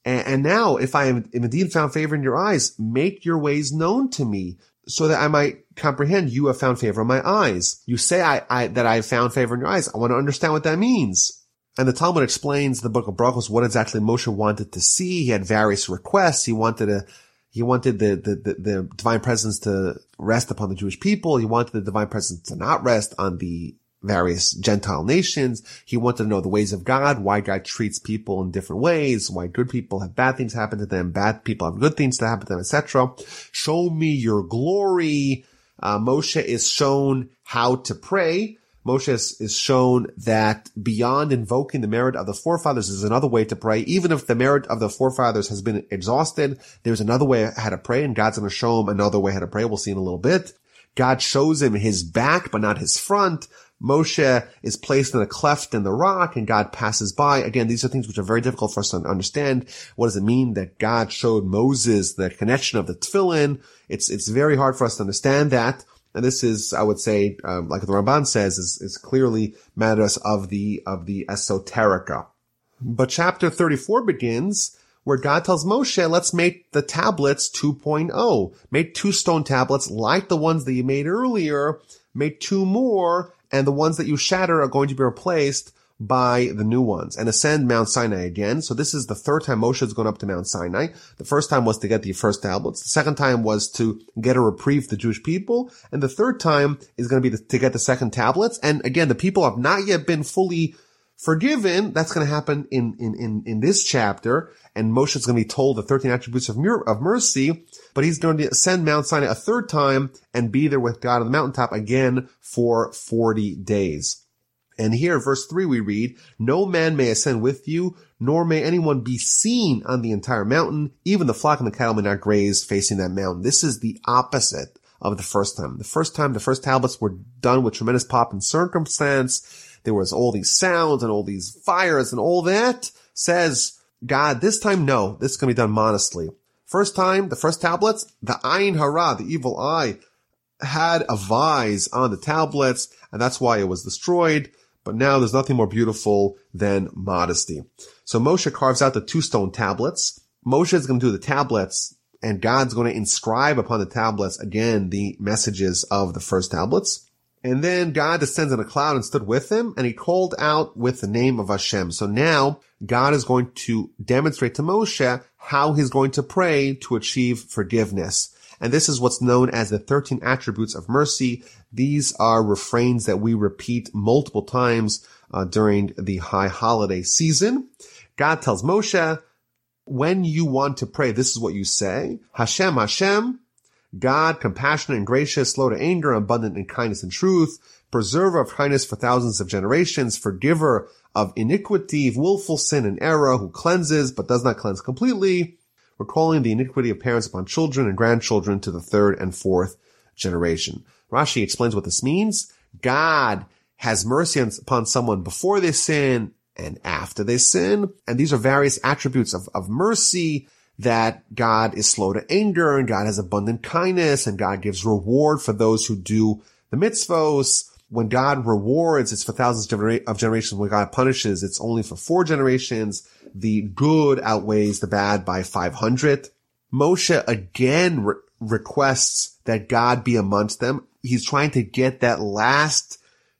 And, and now, if I am indeed found favor in your eyes, make your ways known to me so that I might comprehend you have found favor in my eyes. You say I, I, that I have found favor in your eyes. I want to understand what that means. And the Talmud explains the book of Brachos what exactly Moshe wanted to see. He had various requests. He wanted to he wanted the, the, the, the, divine presence to rest upon the Jewish people. He wanted the divine presence to not rest on the various Gentile nations. He wanted to know the ways of God, why God treats people in different ways, why good people have bad things happen to them, bad people have good things to happen to them, etc. Show me your glory. Uh, Moshe is shown how to pray. Moshe is shown that beyond invoking the merit of the forefathers is another way to pray. Even if the merit of the forefathers has been exhausted, there's another way how to pray and God's going to show him another way how to pray. We'll see in a little bit. God shows him his back, but not his front. Moshe is placed in a cleft in the rock and God passes by. Again, these are things which are very difficult for us to understand. What does it mean that God showed Moses the connection of the tefillin? It's, it's very hard for us to understand that. And this is, I would say, um, like the Ramban says, is, is clearly matters of the, of the esoterica. But chapter 34 begins where God tells Moshe, let's make the tablets 2.0. Make two stone tablets like the ones that you made earlier. Make two more, and the ones that you shatter are going to be replaced by the new ones and ascend Mount Sinai again. So this is the third time Moshe has gone up to Mount Sinai. The first time was to get the first tablets. The second time was to get a reprieve the Jewish people. And the third time is going to be the, to get the second tablets. And again, the people have not yet been fully forgiven. That's going to happen in, in, in, in this chapter. And Moshe is going to be told the 13 attributes of, of mercy, but he's going to ascend Mount Sinai a third time and be there with God on the mountaintop again for 40 days. And here, verse three, we read, no man may ascend with you, nor may anyone be seen on the entire mountain. Even the flock and the cattle may not graze facing that mountain. This is the opposite of the first time. The first time, the first tablets were done with tremendous pomp and circumstance. There was all these sounds and all these fires and all that. Says God, this time, no, this is going to be done modestly. First time, the first tablets, the Ayin Hara, the evil eye, had a vise on the tablets, and that's why it was destroyed. But now there's nothing more beautiful than modesty. So Moshe carves out the two stone tablets. Moshe is going to do the tablets and God's going to inscribe upon the tablets again the messages of the first tablets. And then God descends in a cloud and stood with him and he called out with the name of Hashem. So now God is going to demonstrate to Moshe how he's going to pray to achieve forgiveness. And this is what's known as the 13 attributes of mercy. These are refrains that we repeat multiple times uh, during the high holiday season. God tells Moshe, when you want to pray, this is what you say. Hashem, Hashem, God, compassionate and gracious, slow to anger, abundant in kindness and truth, preserver of kindness for thousands of generations, forgiver of iniquity, willful sin and error, who cleanses but does not cleanse completely, recalling the iniquity of parents upon children and grandchildren to the third and fourth generation. Rashi explains what this means. God has mercy upon someone before they sin and after they sin. And these are various attributes of, of mercy that God is slow to anger and God has abundant kindness and God gives reward for those who do the mitzvos. When God rewards, it's for thousands of generations. When God punishes, it's only for four generations. The good outweighs the bad by 500. Moshe again re- requests that God be amongst them. he's trying to get that last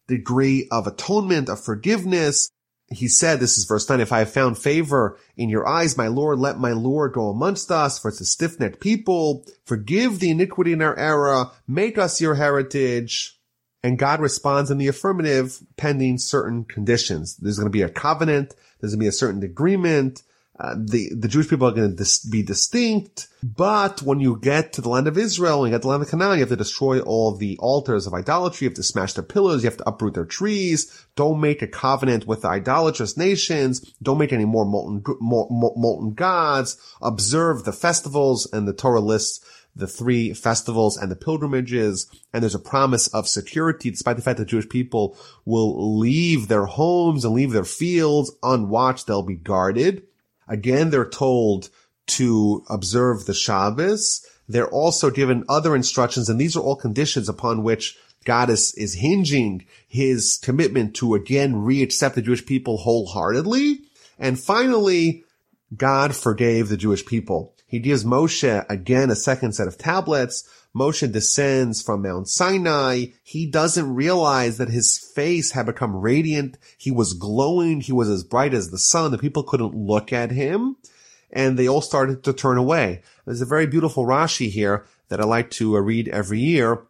degree of atonement, of forgiveness. He said, this is verse 9, if I have found favor in your eyes, my Lord, let my Lord go amongst us, for it's a stiff-necked people. Forgive the iniquity in our era. Make us your heritage. And God responds in the affirmative pending certain conditions. There's going to be a covenant. There's going to be a certain agreement. Uh, the, the Jewish people are going to dis- be distinct. But when you get to the land of Israel and you get the land of Canaan, you have to destroy all the altars of idolatry. You have to smash their pillars. You have to uproot their trees. Don't make a covenant with the idolatrous nations. Don't make any more molten, more, molten gods. Observe the festivals and the Torah lists the three festivals and the pilgrimages. And there's a promise of security despite the fact that Jewish people will leave their homes and leave their fields unwatched. They'll be guarded. Again, they're told to observe the Shabbos. They're also given other instructions, and these are all conditions upon which God is, is hinging his commitment to again re-accept the Jewish people wholeheartedly. And finally, God forgave the Jewish people. He gives Moshe again a second set of tablets. Moshe descends from Mount Sinai. He doesn't realize that his face had become radiant. He was glowing. He was as bright as the sun. The people couldn't look at him and they all started to turn away. There's a very beautiful Rashi here that I like to uh, read every year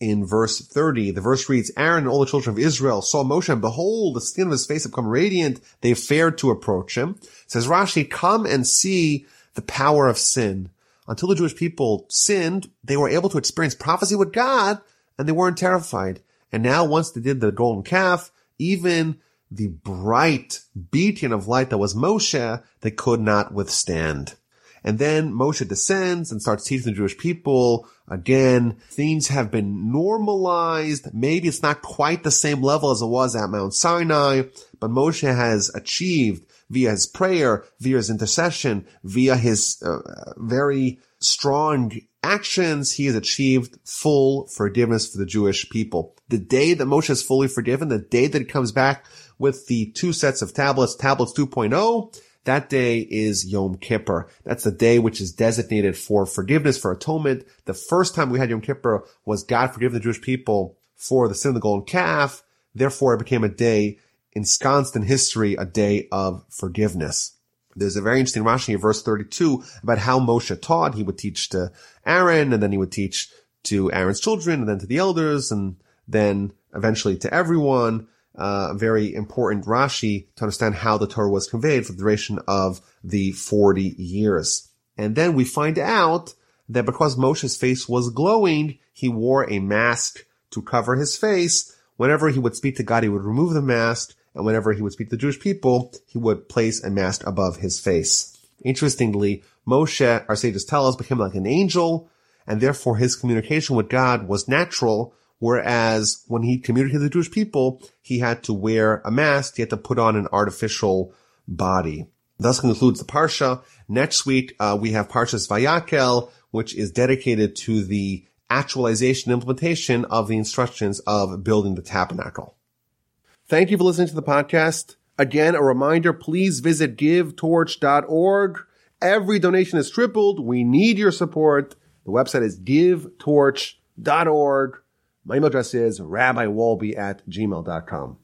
in verse 30. The verse reads, Aaron and all the children of Israel saw Moshe and behold, the skin of his face had become radiant. They feared to approach him. It says Rashi, come and see the power of sin. Until the Jewish people sinned, they were able to experience prophecy with God and they weren't terrified. And now once they did the golden calf, even the bright beacon of light that was Moshe, they could not withstand. And then Moshe descends and starts teaching the Jewish people. Again, things have been normalized. Maybe it's not quite the same level as it was at Mount Sinai, but Moshe has achieved via his prayer, via his intercession, via his uh, very strong actions, he has achieved full forgiveness for the Jewish people. The day that Moshe is fully forgiven, the day that he comes back with the two sets of tablets, tablets 2.0, that day is Yom Kippur. That's the day which is designated for forgiveness, for atonement. The first time we had Yom Kippur was God forgive the Jewish people for the sin of the golden calf. Therefore, it became a day ensconced in history a day of forgiveness. There's a very interesting Rashi in verse 32 about how Moshe taught. He would teach to Aaron and then he would teach to Aaron's children and then to the elders and then eventually to everyone. Uh, a very important Rashi to understand how the Torah was conveyed for the duration of the 40 years. And then we find out that because Moshe's face was glowing, he wore a mask to cover his face. Whenever he would speak to God, he would remove the mask and whenever he would speak to the Jewish people, he would place a mask above his face. Interestingly, Moshe, our sages tell us, became like an angel, and therefore his communication with God was natural, whereas when he communicated with the Jewish people, he had to wear a mask, he had to put on an artificial body. Thus concludes the Parsha. Next week, uh, we have Parshas Vayakhel, which is dedicated to the actualization implementation of the instructions of building the tabernacle. Thank you for listening to the podcast. Again, a reminder, please visit givetorch.org. Every donation is tripled. We need your support. The website is givetorch.org. My email address is rabbiwolbe at gmail.com.